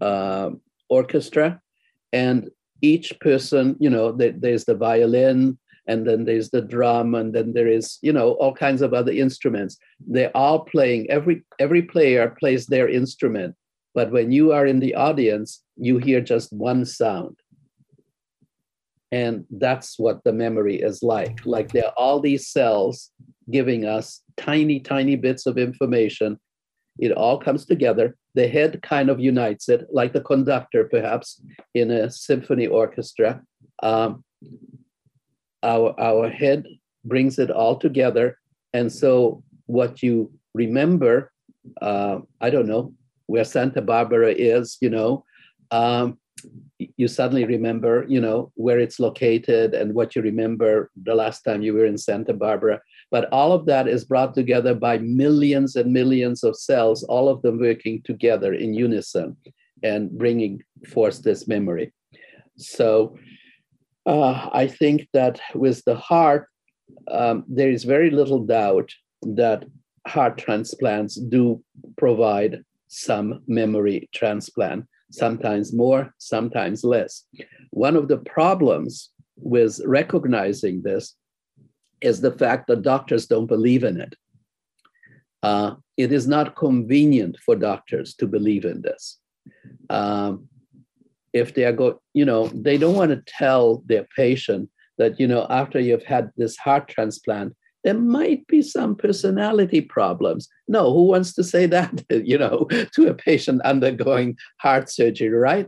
uh, orchestra, and each person, you know, there's the violin, and then there's the drum, and then there is, you know, all kinds of other instruments. They're all playing. Every every player plays their instrument, but when you are in the audience, you hear just one sound. And that's what the memory is like. Like there are all these cells giving us tiny, tiny bits of information. It all comes together. The head kind of unites it, like the conductor, perhaps, in a symphony orchestra. Um, our, our head brings it all together. And so, what you remember, uh, I don't know, where Santa Barbara is, you know, um, you suddenly remember, you know, where it's located and what you remember the last time you were in Santa Barbara. But all of that is brought together by millions and millions of cells, all of them working together in unison and bringing forth this memory. So uh, I think that with the heart, um, there is very little doubt that heart transplants do provide some memory transplant, sometimes more, sometimes less. One of the problems with recognizing this is the fact that doctors don't believe in it. Uh, it is not convenient for doctors to believe in this. Um, if they are go, you know, they don't want to tell their patient that, you know, after you've had this heart transplant, there might be some personality problems. No, who wants to say that, you know, to a patient undergoing heart surgery, right?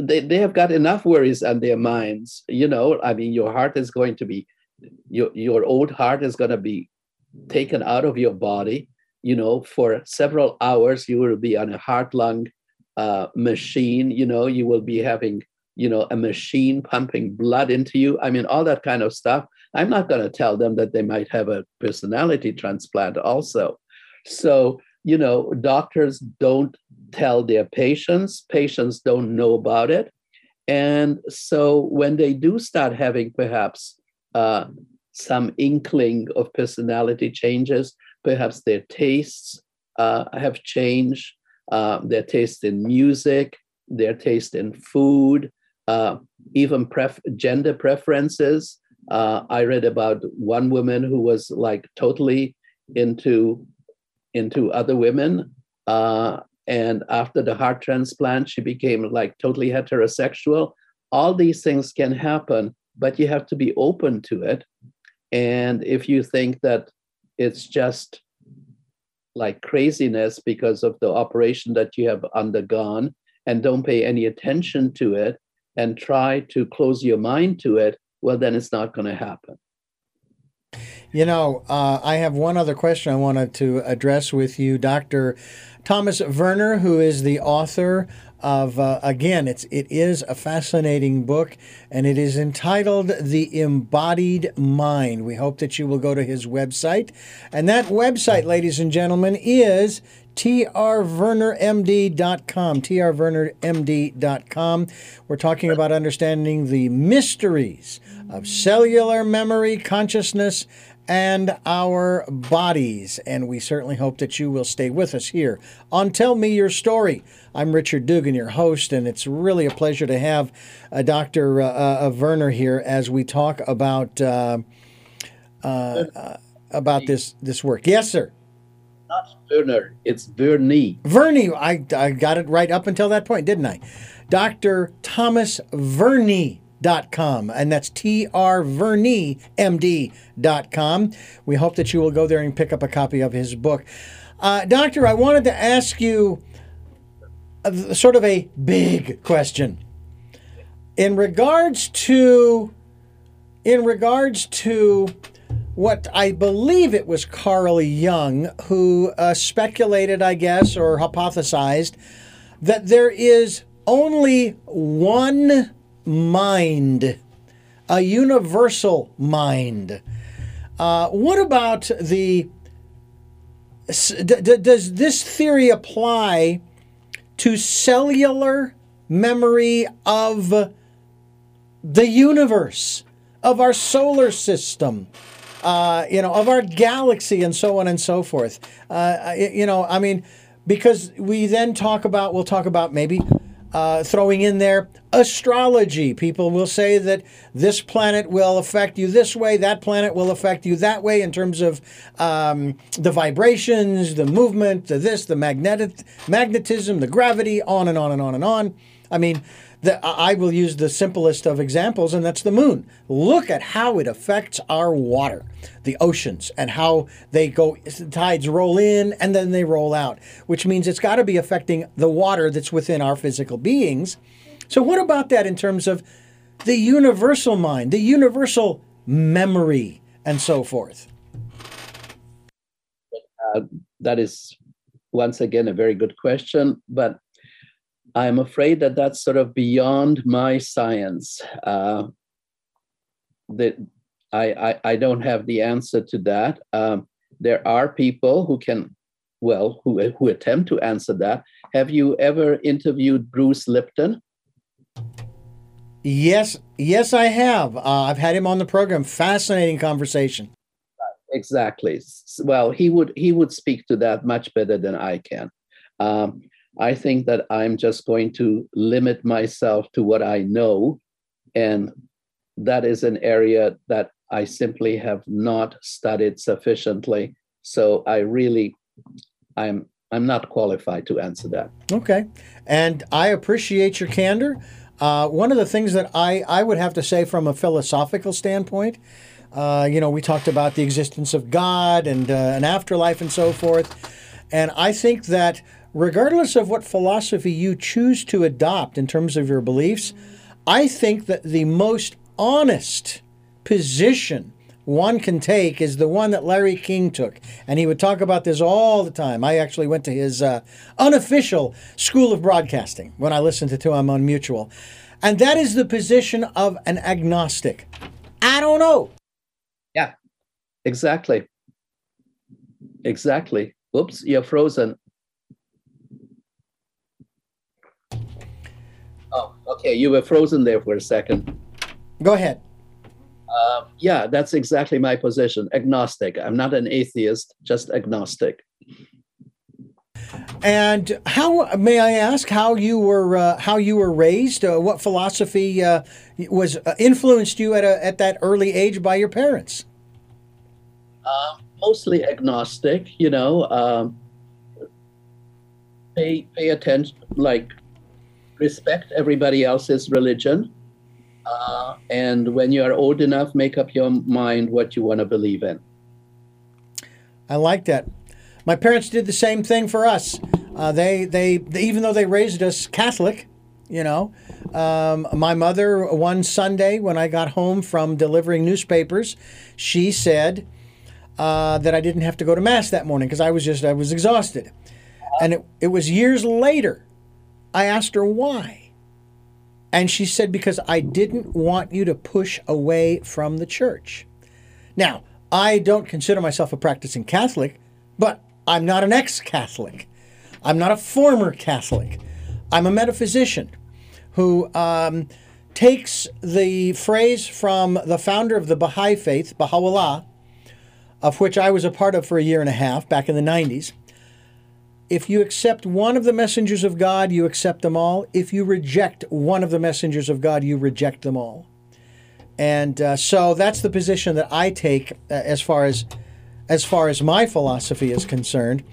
They, they have got enough worries on their minds. You know, I mean, your heart is going to be, your, your old heart is going to be taken out of your body. You know, for several hours, you will be on a heart lung uh, machine. You know, you will be having, you know, a machine pumping blood into you. I mean, all that kind of stuff I'm not going to tell them that they might have a personality transplant also. So, you know, doctors don't tell their patients, patients don't know about it. And so when they do start having perhaps uh, some inkling of personality changes, perhaps their tastes uh, have changed, uh, their taste in music, their taste in food, uh, even pref- gender preferences. Uh, I read about one woman who was like totally into into other women, uh, and after the heart transplant, she became like totally heterosexual. All these things can happen, but you have to be open to it. And if you think that it's just like craziness because of the operation that you have undergone and don't pay any attention to it and try to close your mind to it, well, then it's not going to happen. You know, uh, I have one other question I wanted to address with you, Dr. Thomas Verner, who is the author of uh, again, it's it is a fascinating book, and it is entitled "The Embodied Mind." We hope that you will go to his website, and that website, ladies and gentlemen, is trvernermd.com. trvernermd.com. We're talking about understanding the mysteries of cellular memory, consciousness, and our bodies. And we certainly hope that you will stay with us here on Tell Me Your Story. I'm Richard Dugan, your host, and it's really a pleasure to have uh, Dr. Uh, uh, Verner here as we talk about uh, uh, uh, about this this work. Yes, sir. Not Werner, it's Vernie. Vernie, I, I got it right up until that point, didn't I? Dr. Thomas Vernie com, and that's trverniemd.com. We hope that you will go there and pick up a copy of his book. Uh, doctor, I wanted to ask you a, sort of a big question. In regards to in regards to what I believe it was Carl Jung who uh, speculated, I guess, or hypothesized that there is only one mind, a universal mind. Uh, what about the. Does this theory apply to cellular memory of the universe, of our solar system, uh, you know, of our galaxy, and so on and so forth? Uh, you know, I mean, because we then talk about, we'll talk about maybe uh, throwing in there astrology. People will say that this planet will affect you this way, that planet will affect you that way in terms of um, the vibrations, the movement, the this, the magnetic magnetism, the gravity, on and on and on and on. I mean, the, I will use the simplest of examples, and that's the moon. Look at how it affects our water, the oceans, and how they go, tides roll in and then they roll out, which means it's got to be affecting the water that's within our physical beings. So, what about that in terms of the universal mind, the universal memory, and so forth? Uh, that is, once again, a very good question. But I'm afraid that that's sort of beyond my science. Uh, that I, I, I don't have the answer to that. Um, there are people who can, well, who who attempt to answer that. Have you ever interviewed Bruce Lipton? Yes, yes, I have. Uh, I've had him on the program. Fascinating conversation. Exactly. Well, he would he would speak to that much better than I can. Um, I think that I'm just going to limit myself to what I know. And that is an area that I simply have not studied sufficiently. So I really, I'm, I'm not qualified to answer that. Okay. And I appreciate your candor. Uh, one of the things that I, I would have to say from a philosophical standpoint, uh, you know, we talked about the existence of God and uh, an afterlife and so forth. And I think that regardless of what philosophy you choose to adopt in terms of your beliefs, I think that the most honest position one can take is the one that Larry King took. And he would talk about this all the time. I actually went to his uh, unofficial school of broadcasting when I listened to, him on Mutual. And that is the position of an agnostic. I don't know. Yeah, exactly. Exactly. Oops, you're frozen. Okay. You were frozen there for a second. Go ahead. Uh, yeah, that's exactly my position. Agnostic. I'm not an atheist, just agnostic. And how may I ask how you were uh, how you were raised? Uh, what philosophy uh, was uh, influenced you at a, at that early age by your parents? Uh, mostly agnostic. You know, um, pay pay attention, like respect everybody else's religion. Uh, and when you are old enough, make up your mind what you want to believe in. I like that. My parents did the same thing for us. Uh, they, they, they, even though they raised us Catholic, you know, um, my mother one Sunday when I got home from delivering newspapers, she said uh, that I didn't have to go to mass that morning because I was just I was exhausted, and it, it was years later I asked her why. And she said, Because I didn't want you to push away from the church. Now, I don't consider myself a practicing Catholic, but I'm not an ex Catholic. I'm not a former Catholic. I'm a metaphysician who um, takes the phrase from the founder of the Baha'i faith, Baha'u'llah, of which I was a part of for a year and a half back in the 90s, if you accept one of the messengers of God, you accept them all. If you reject one of the messengers of God, you reject them all. And uh, so that's the position that I take uh, as far as as far as my philosophy is concerned.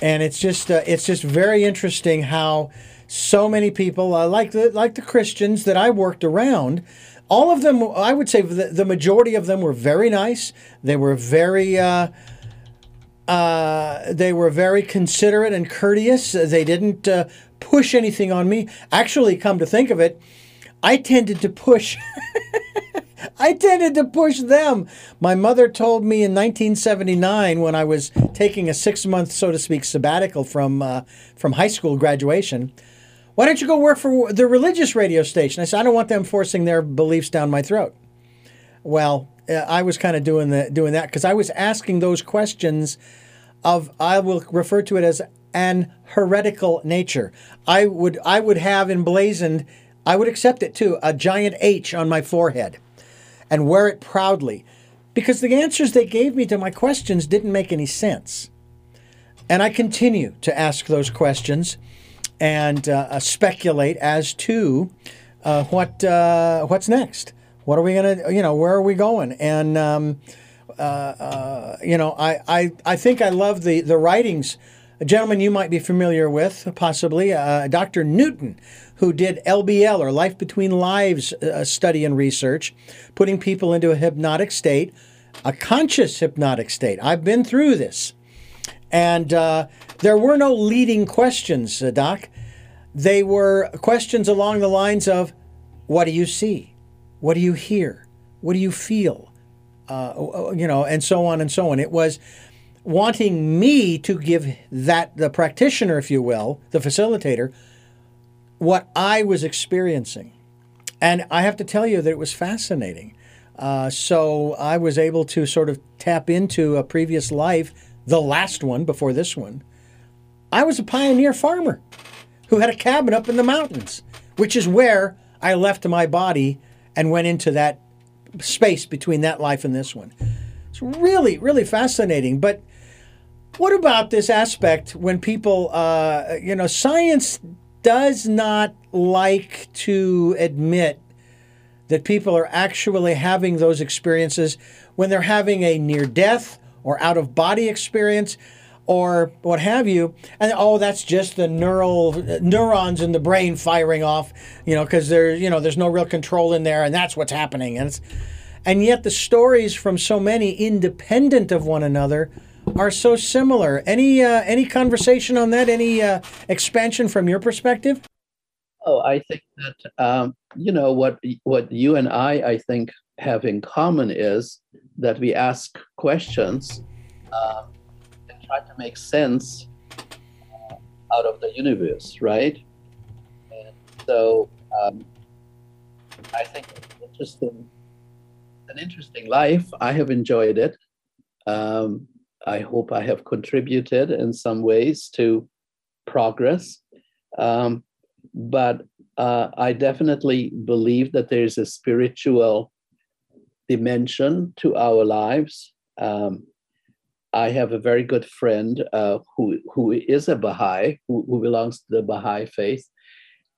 And it's just uh, it's just very interesting how so many people uh, like the like the Christians that I worked around. All of them, I would say, the, the majority of them were very nice. They were very uh, uh, they were very considerate and courteous. They didn't uh, push anything on me. Actually, come to think of it, I tended to push. I tended to push them. My mother told me in 1979 when I was taking a six month, so to speak, sabbatical from uh, from high school graduation. Why don't you go work for the religious radio station? I said I don't want them forcing their beliefs down my throat. Well, I was kind of doing the doing that because I was asking those questions of I will refer to it as an heretical nature. I would I would have emblazoned I would accept it too, a giant H on my forehead and wear it proudly because the answers they gave me to my questions didn't make any sense. And I continue to ask those questions and uh speculate as to uh, what uh, what's next. What are we gonna, you know, where are we going? And um, uh, uh, you know, I, I I think I love the the writings. A gentleman you might be familiar with, possibly, Dr. Newton, who did LBL or Life Between Lives uh, study and research, putting people into a hypnotic state, a conscious hypnotic state. I've been through this. And uh, there were no leading questions, uh, Doc. They were questions along the lines of what do you see? What do you hear? What do you feel? Uh, you know, and so on and so on. It was wanting me to give that, the practitioner, if you will, the facilitator, what I was experiencing. And I have to tell you that it was fascinating. Uh, so I was able to sort of tap into a previous life, the last one before this one. I was a pioneer farmer who had a cabin up in the mountains, which is where I left my body and went into that space between that life and this one. It's really, really fascinating. But what about this aspect when people, uh, you know, science does not like to admit that people are actually having those experiences when they're having a near death or out of body experience or what have you and oh that's just the neural neurons in the brain firing off you know because there's you know there's no real control in there and that's what's happening and and yet the stories from so many independent of one another are so similar. Any uh, any conversation on that? Any uh, expansion from your perspective? Oh, I think that um, you know what what you and I I think have in common is that we ask questions um, try to make sense uh, out of the universe, right? And so um, I think it's interesting, an interesting life. I have enjoyed it. Um, I hope I have contributed in some ways to progress. Um, but uh, I definitely believe that there's a spiritual dimension to our lives. Um, I have a very good friend uh, who who is a Baha'i, who, who belongs to the Baha'i faith,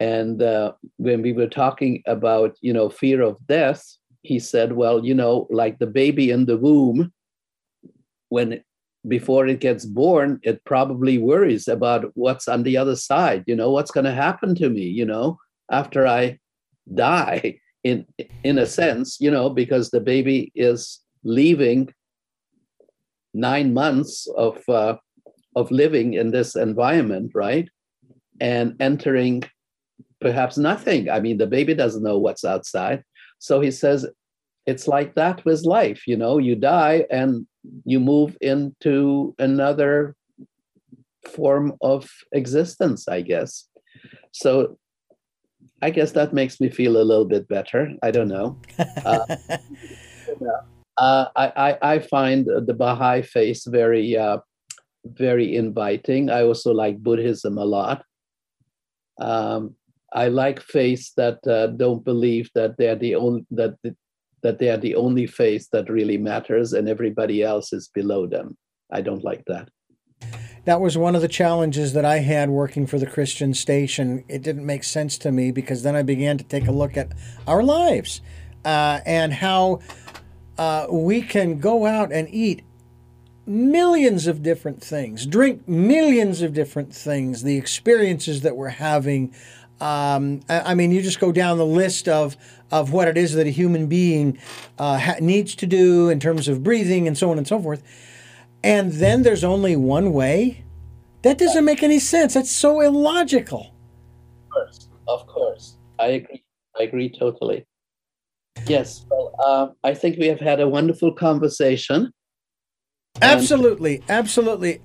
and uh, when we were talking about you know fear of death, he said, "Well, you know, like the baby in the womb, when before it gets born, it probably worries about what's on the other side. You know, what's going to happen to me, you know, after I die, in, in a sense, you know, because the baby is leaving nine months of, uh, of living in this environment, right? And entering perhaps nothing. I mean, the baby doesn't know what's outside. So he says, it's like that with life, you know, you die and you move into another form of existence, I guess. So I guess that makes me feel a little bit better. I don't know. Uh, uh, I, I, find the Baha'i faith very, uh, very inviting. I also like Buddhism a lot. Um, I like faiths that uh, don't believe that they're the only that that they are the only faith that really matters and everybody else is below them. I don't like that. That was one of the challenges that I had working for the Christian station. It didn't make sense to me because then I began to take a look at our lives uh, and how uh, we can go out and eat millions of different things, drink millions of different things, the experiences that we're having. Um, I, mean, you just go down the list of of what it is that a human being uh, ha- needs to do in terms of breathing and so on and so forth. And then there's only one way? That doesn't make any sense. That's so illogical. Of course, of course. I agree. I agree totally. Yes, well, uh, I think we have had a wonderful conversation. Absolutely, absolutely.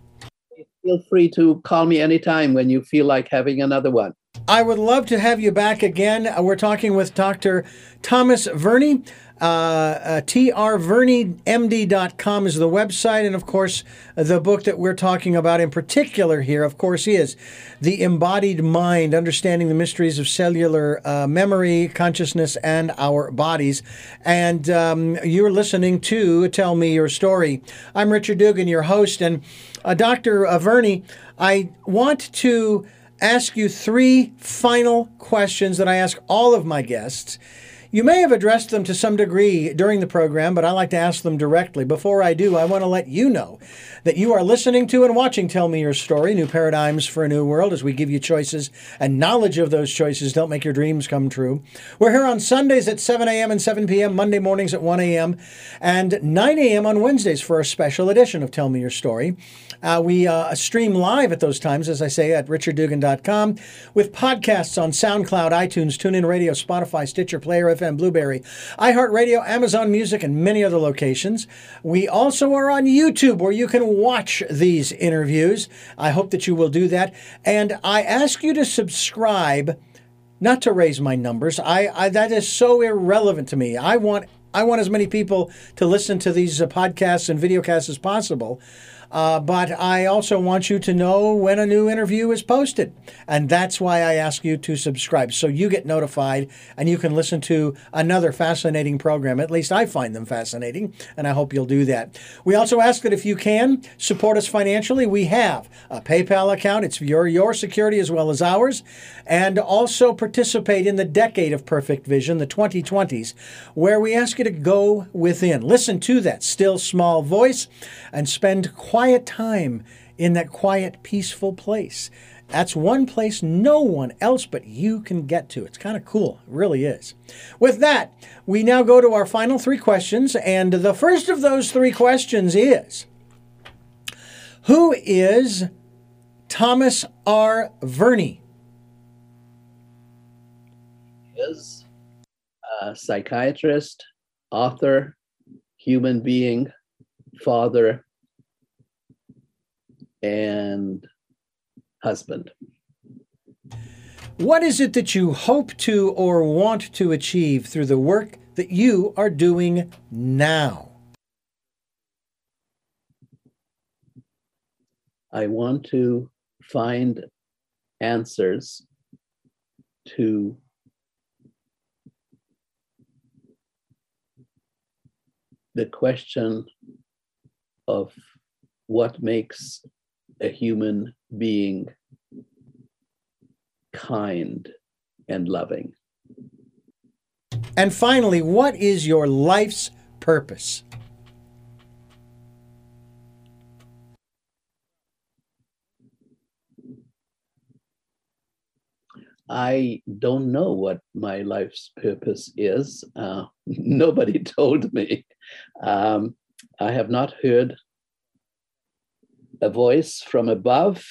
Feel free to call me anytime when you feel like having another one. I would love to have you back again. Uh, we're talking with Dr. Thomas Verny. Uh, uh, trvernymd.com is the website. And of course, the book that we're talking about in particular here, of course, is The Embodied Mind Understanding the Mysteries of Cellular uh, Memory, Consciousness, and Our Bodies. And um, you're listening to Tell Me Your Story. I'm Richard Dugan, your host. And uh, Dr. Verny, I want to ask you three final questions that I ask all of my guests. You may have addressed them to some degree during the program, but I like to ask them directly. Before I do, I want to let you know that you are listening to and watching Tell Me Your Story, New Paradigms for a New World, as we give you choices and knowledge of those choices don't make your dreams come true. We're here on Sundays at 7 a.m. and 7 p.m., Monday mornings at 1 a.m., and 9 a.m. on Wednesdays for a special edition of Tell Me Your Story. Uh, we uh, stream live at those times, as I say, at richarddugan.com with podcasts on SoundCloud, iTunes, TuneIn Radio, Spotify, Stitcher, Player FM, Blubrry, iHeartRadio, Amazon Music, and many other locations. We also are on YouTube where you can watch these interviews. I hope that you will do that. And I ask you to subscribe, not to raise my numbers. I, I that is so irrelevant to me. I want I want as many people to listen to these uh, podcasts and videocasts as possible. Uh, but I also want you to know when a new interview is posted. And that's why I ask you to subscribe so you get notified and you can listen to another fascinating program. At least I find them fascinating, and I hope you'll do that. We also ask that if you can support us financially, we have a PayPal account. It's your, your security as well as ours. And also participate in the Decade of Perfect Vision, the 2020s, where we ask you to go within. Listen to that still small voice and spend quiet time in that quiet, peaceful place. That's one place no one else but you can get to. It's kind of cool. It really is. With that, we now go to our final three questions. And the first of those three questions is Who is Thomas R. Verny? Is a psychiatrist, author, human being, father, and husband. What is it that you hope to or want to achieve through the work that you are doing now? I want to find answers to the question of what makes a human being kind and loving. And finally, what is your life's purpose? I don't know what my life's purpose is. Uh, nobody told me. Um, I have not heard a voice from above.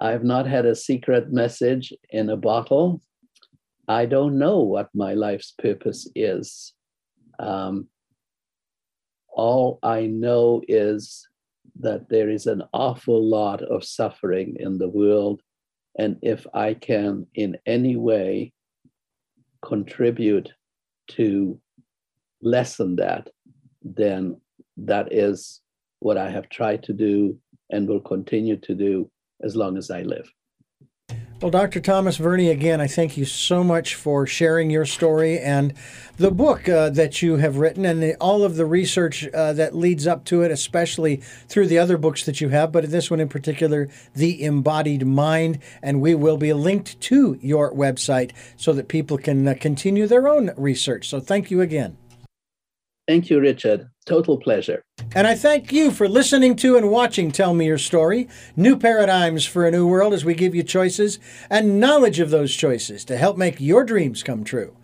I have not had a secret message in a bottle. I don't know what my life's purpose is. Um, all I know is that there is an awful lot of suffering in the world. And if I can in any way contribute to lessen that, then that is what I have tried to do and will continue to do as long as I live. Well, Dr. Thomas Verny, again, I thank you so much for sharing your story and the book uh, that you have written and the, all of the research uh, that leads up to it, especially through the other books that you have, but this one in particular, The Embodied Mind. And we will be linked to your website so that people can uh, continue their own research. So thank you again. Thank you, Richard. Total pleasure. And I thank you for listening to and watching Tell Me Your Story, New Paradigms for a New World, as we give you choices and knowledge of those choices to help make your dreams come true.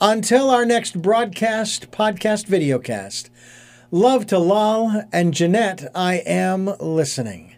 Until our next broadcast, podcast, videocast, love to Lal and Jeanette, I am listening.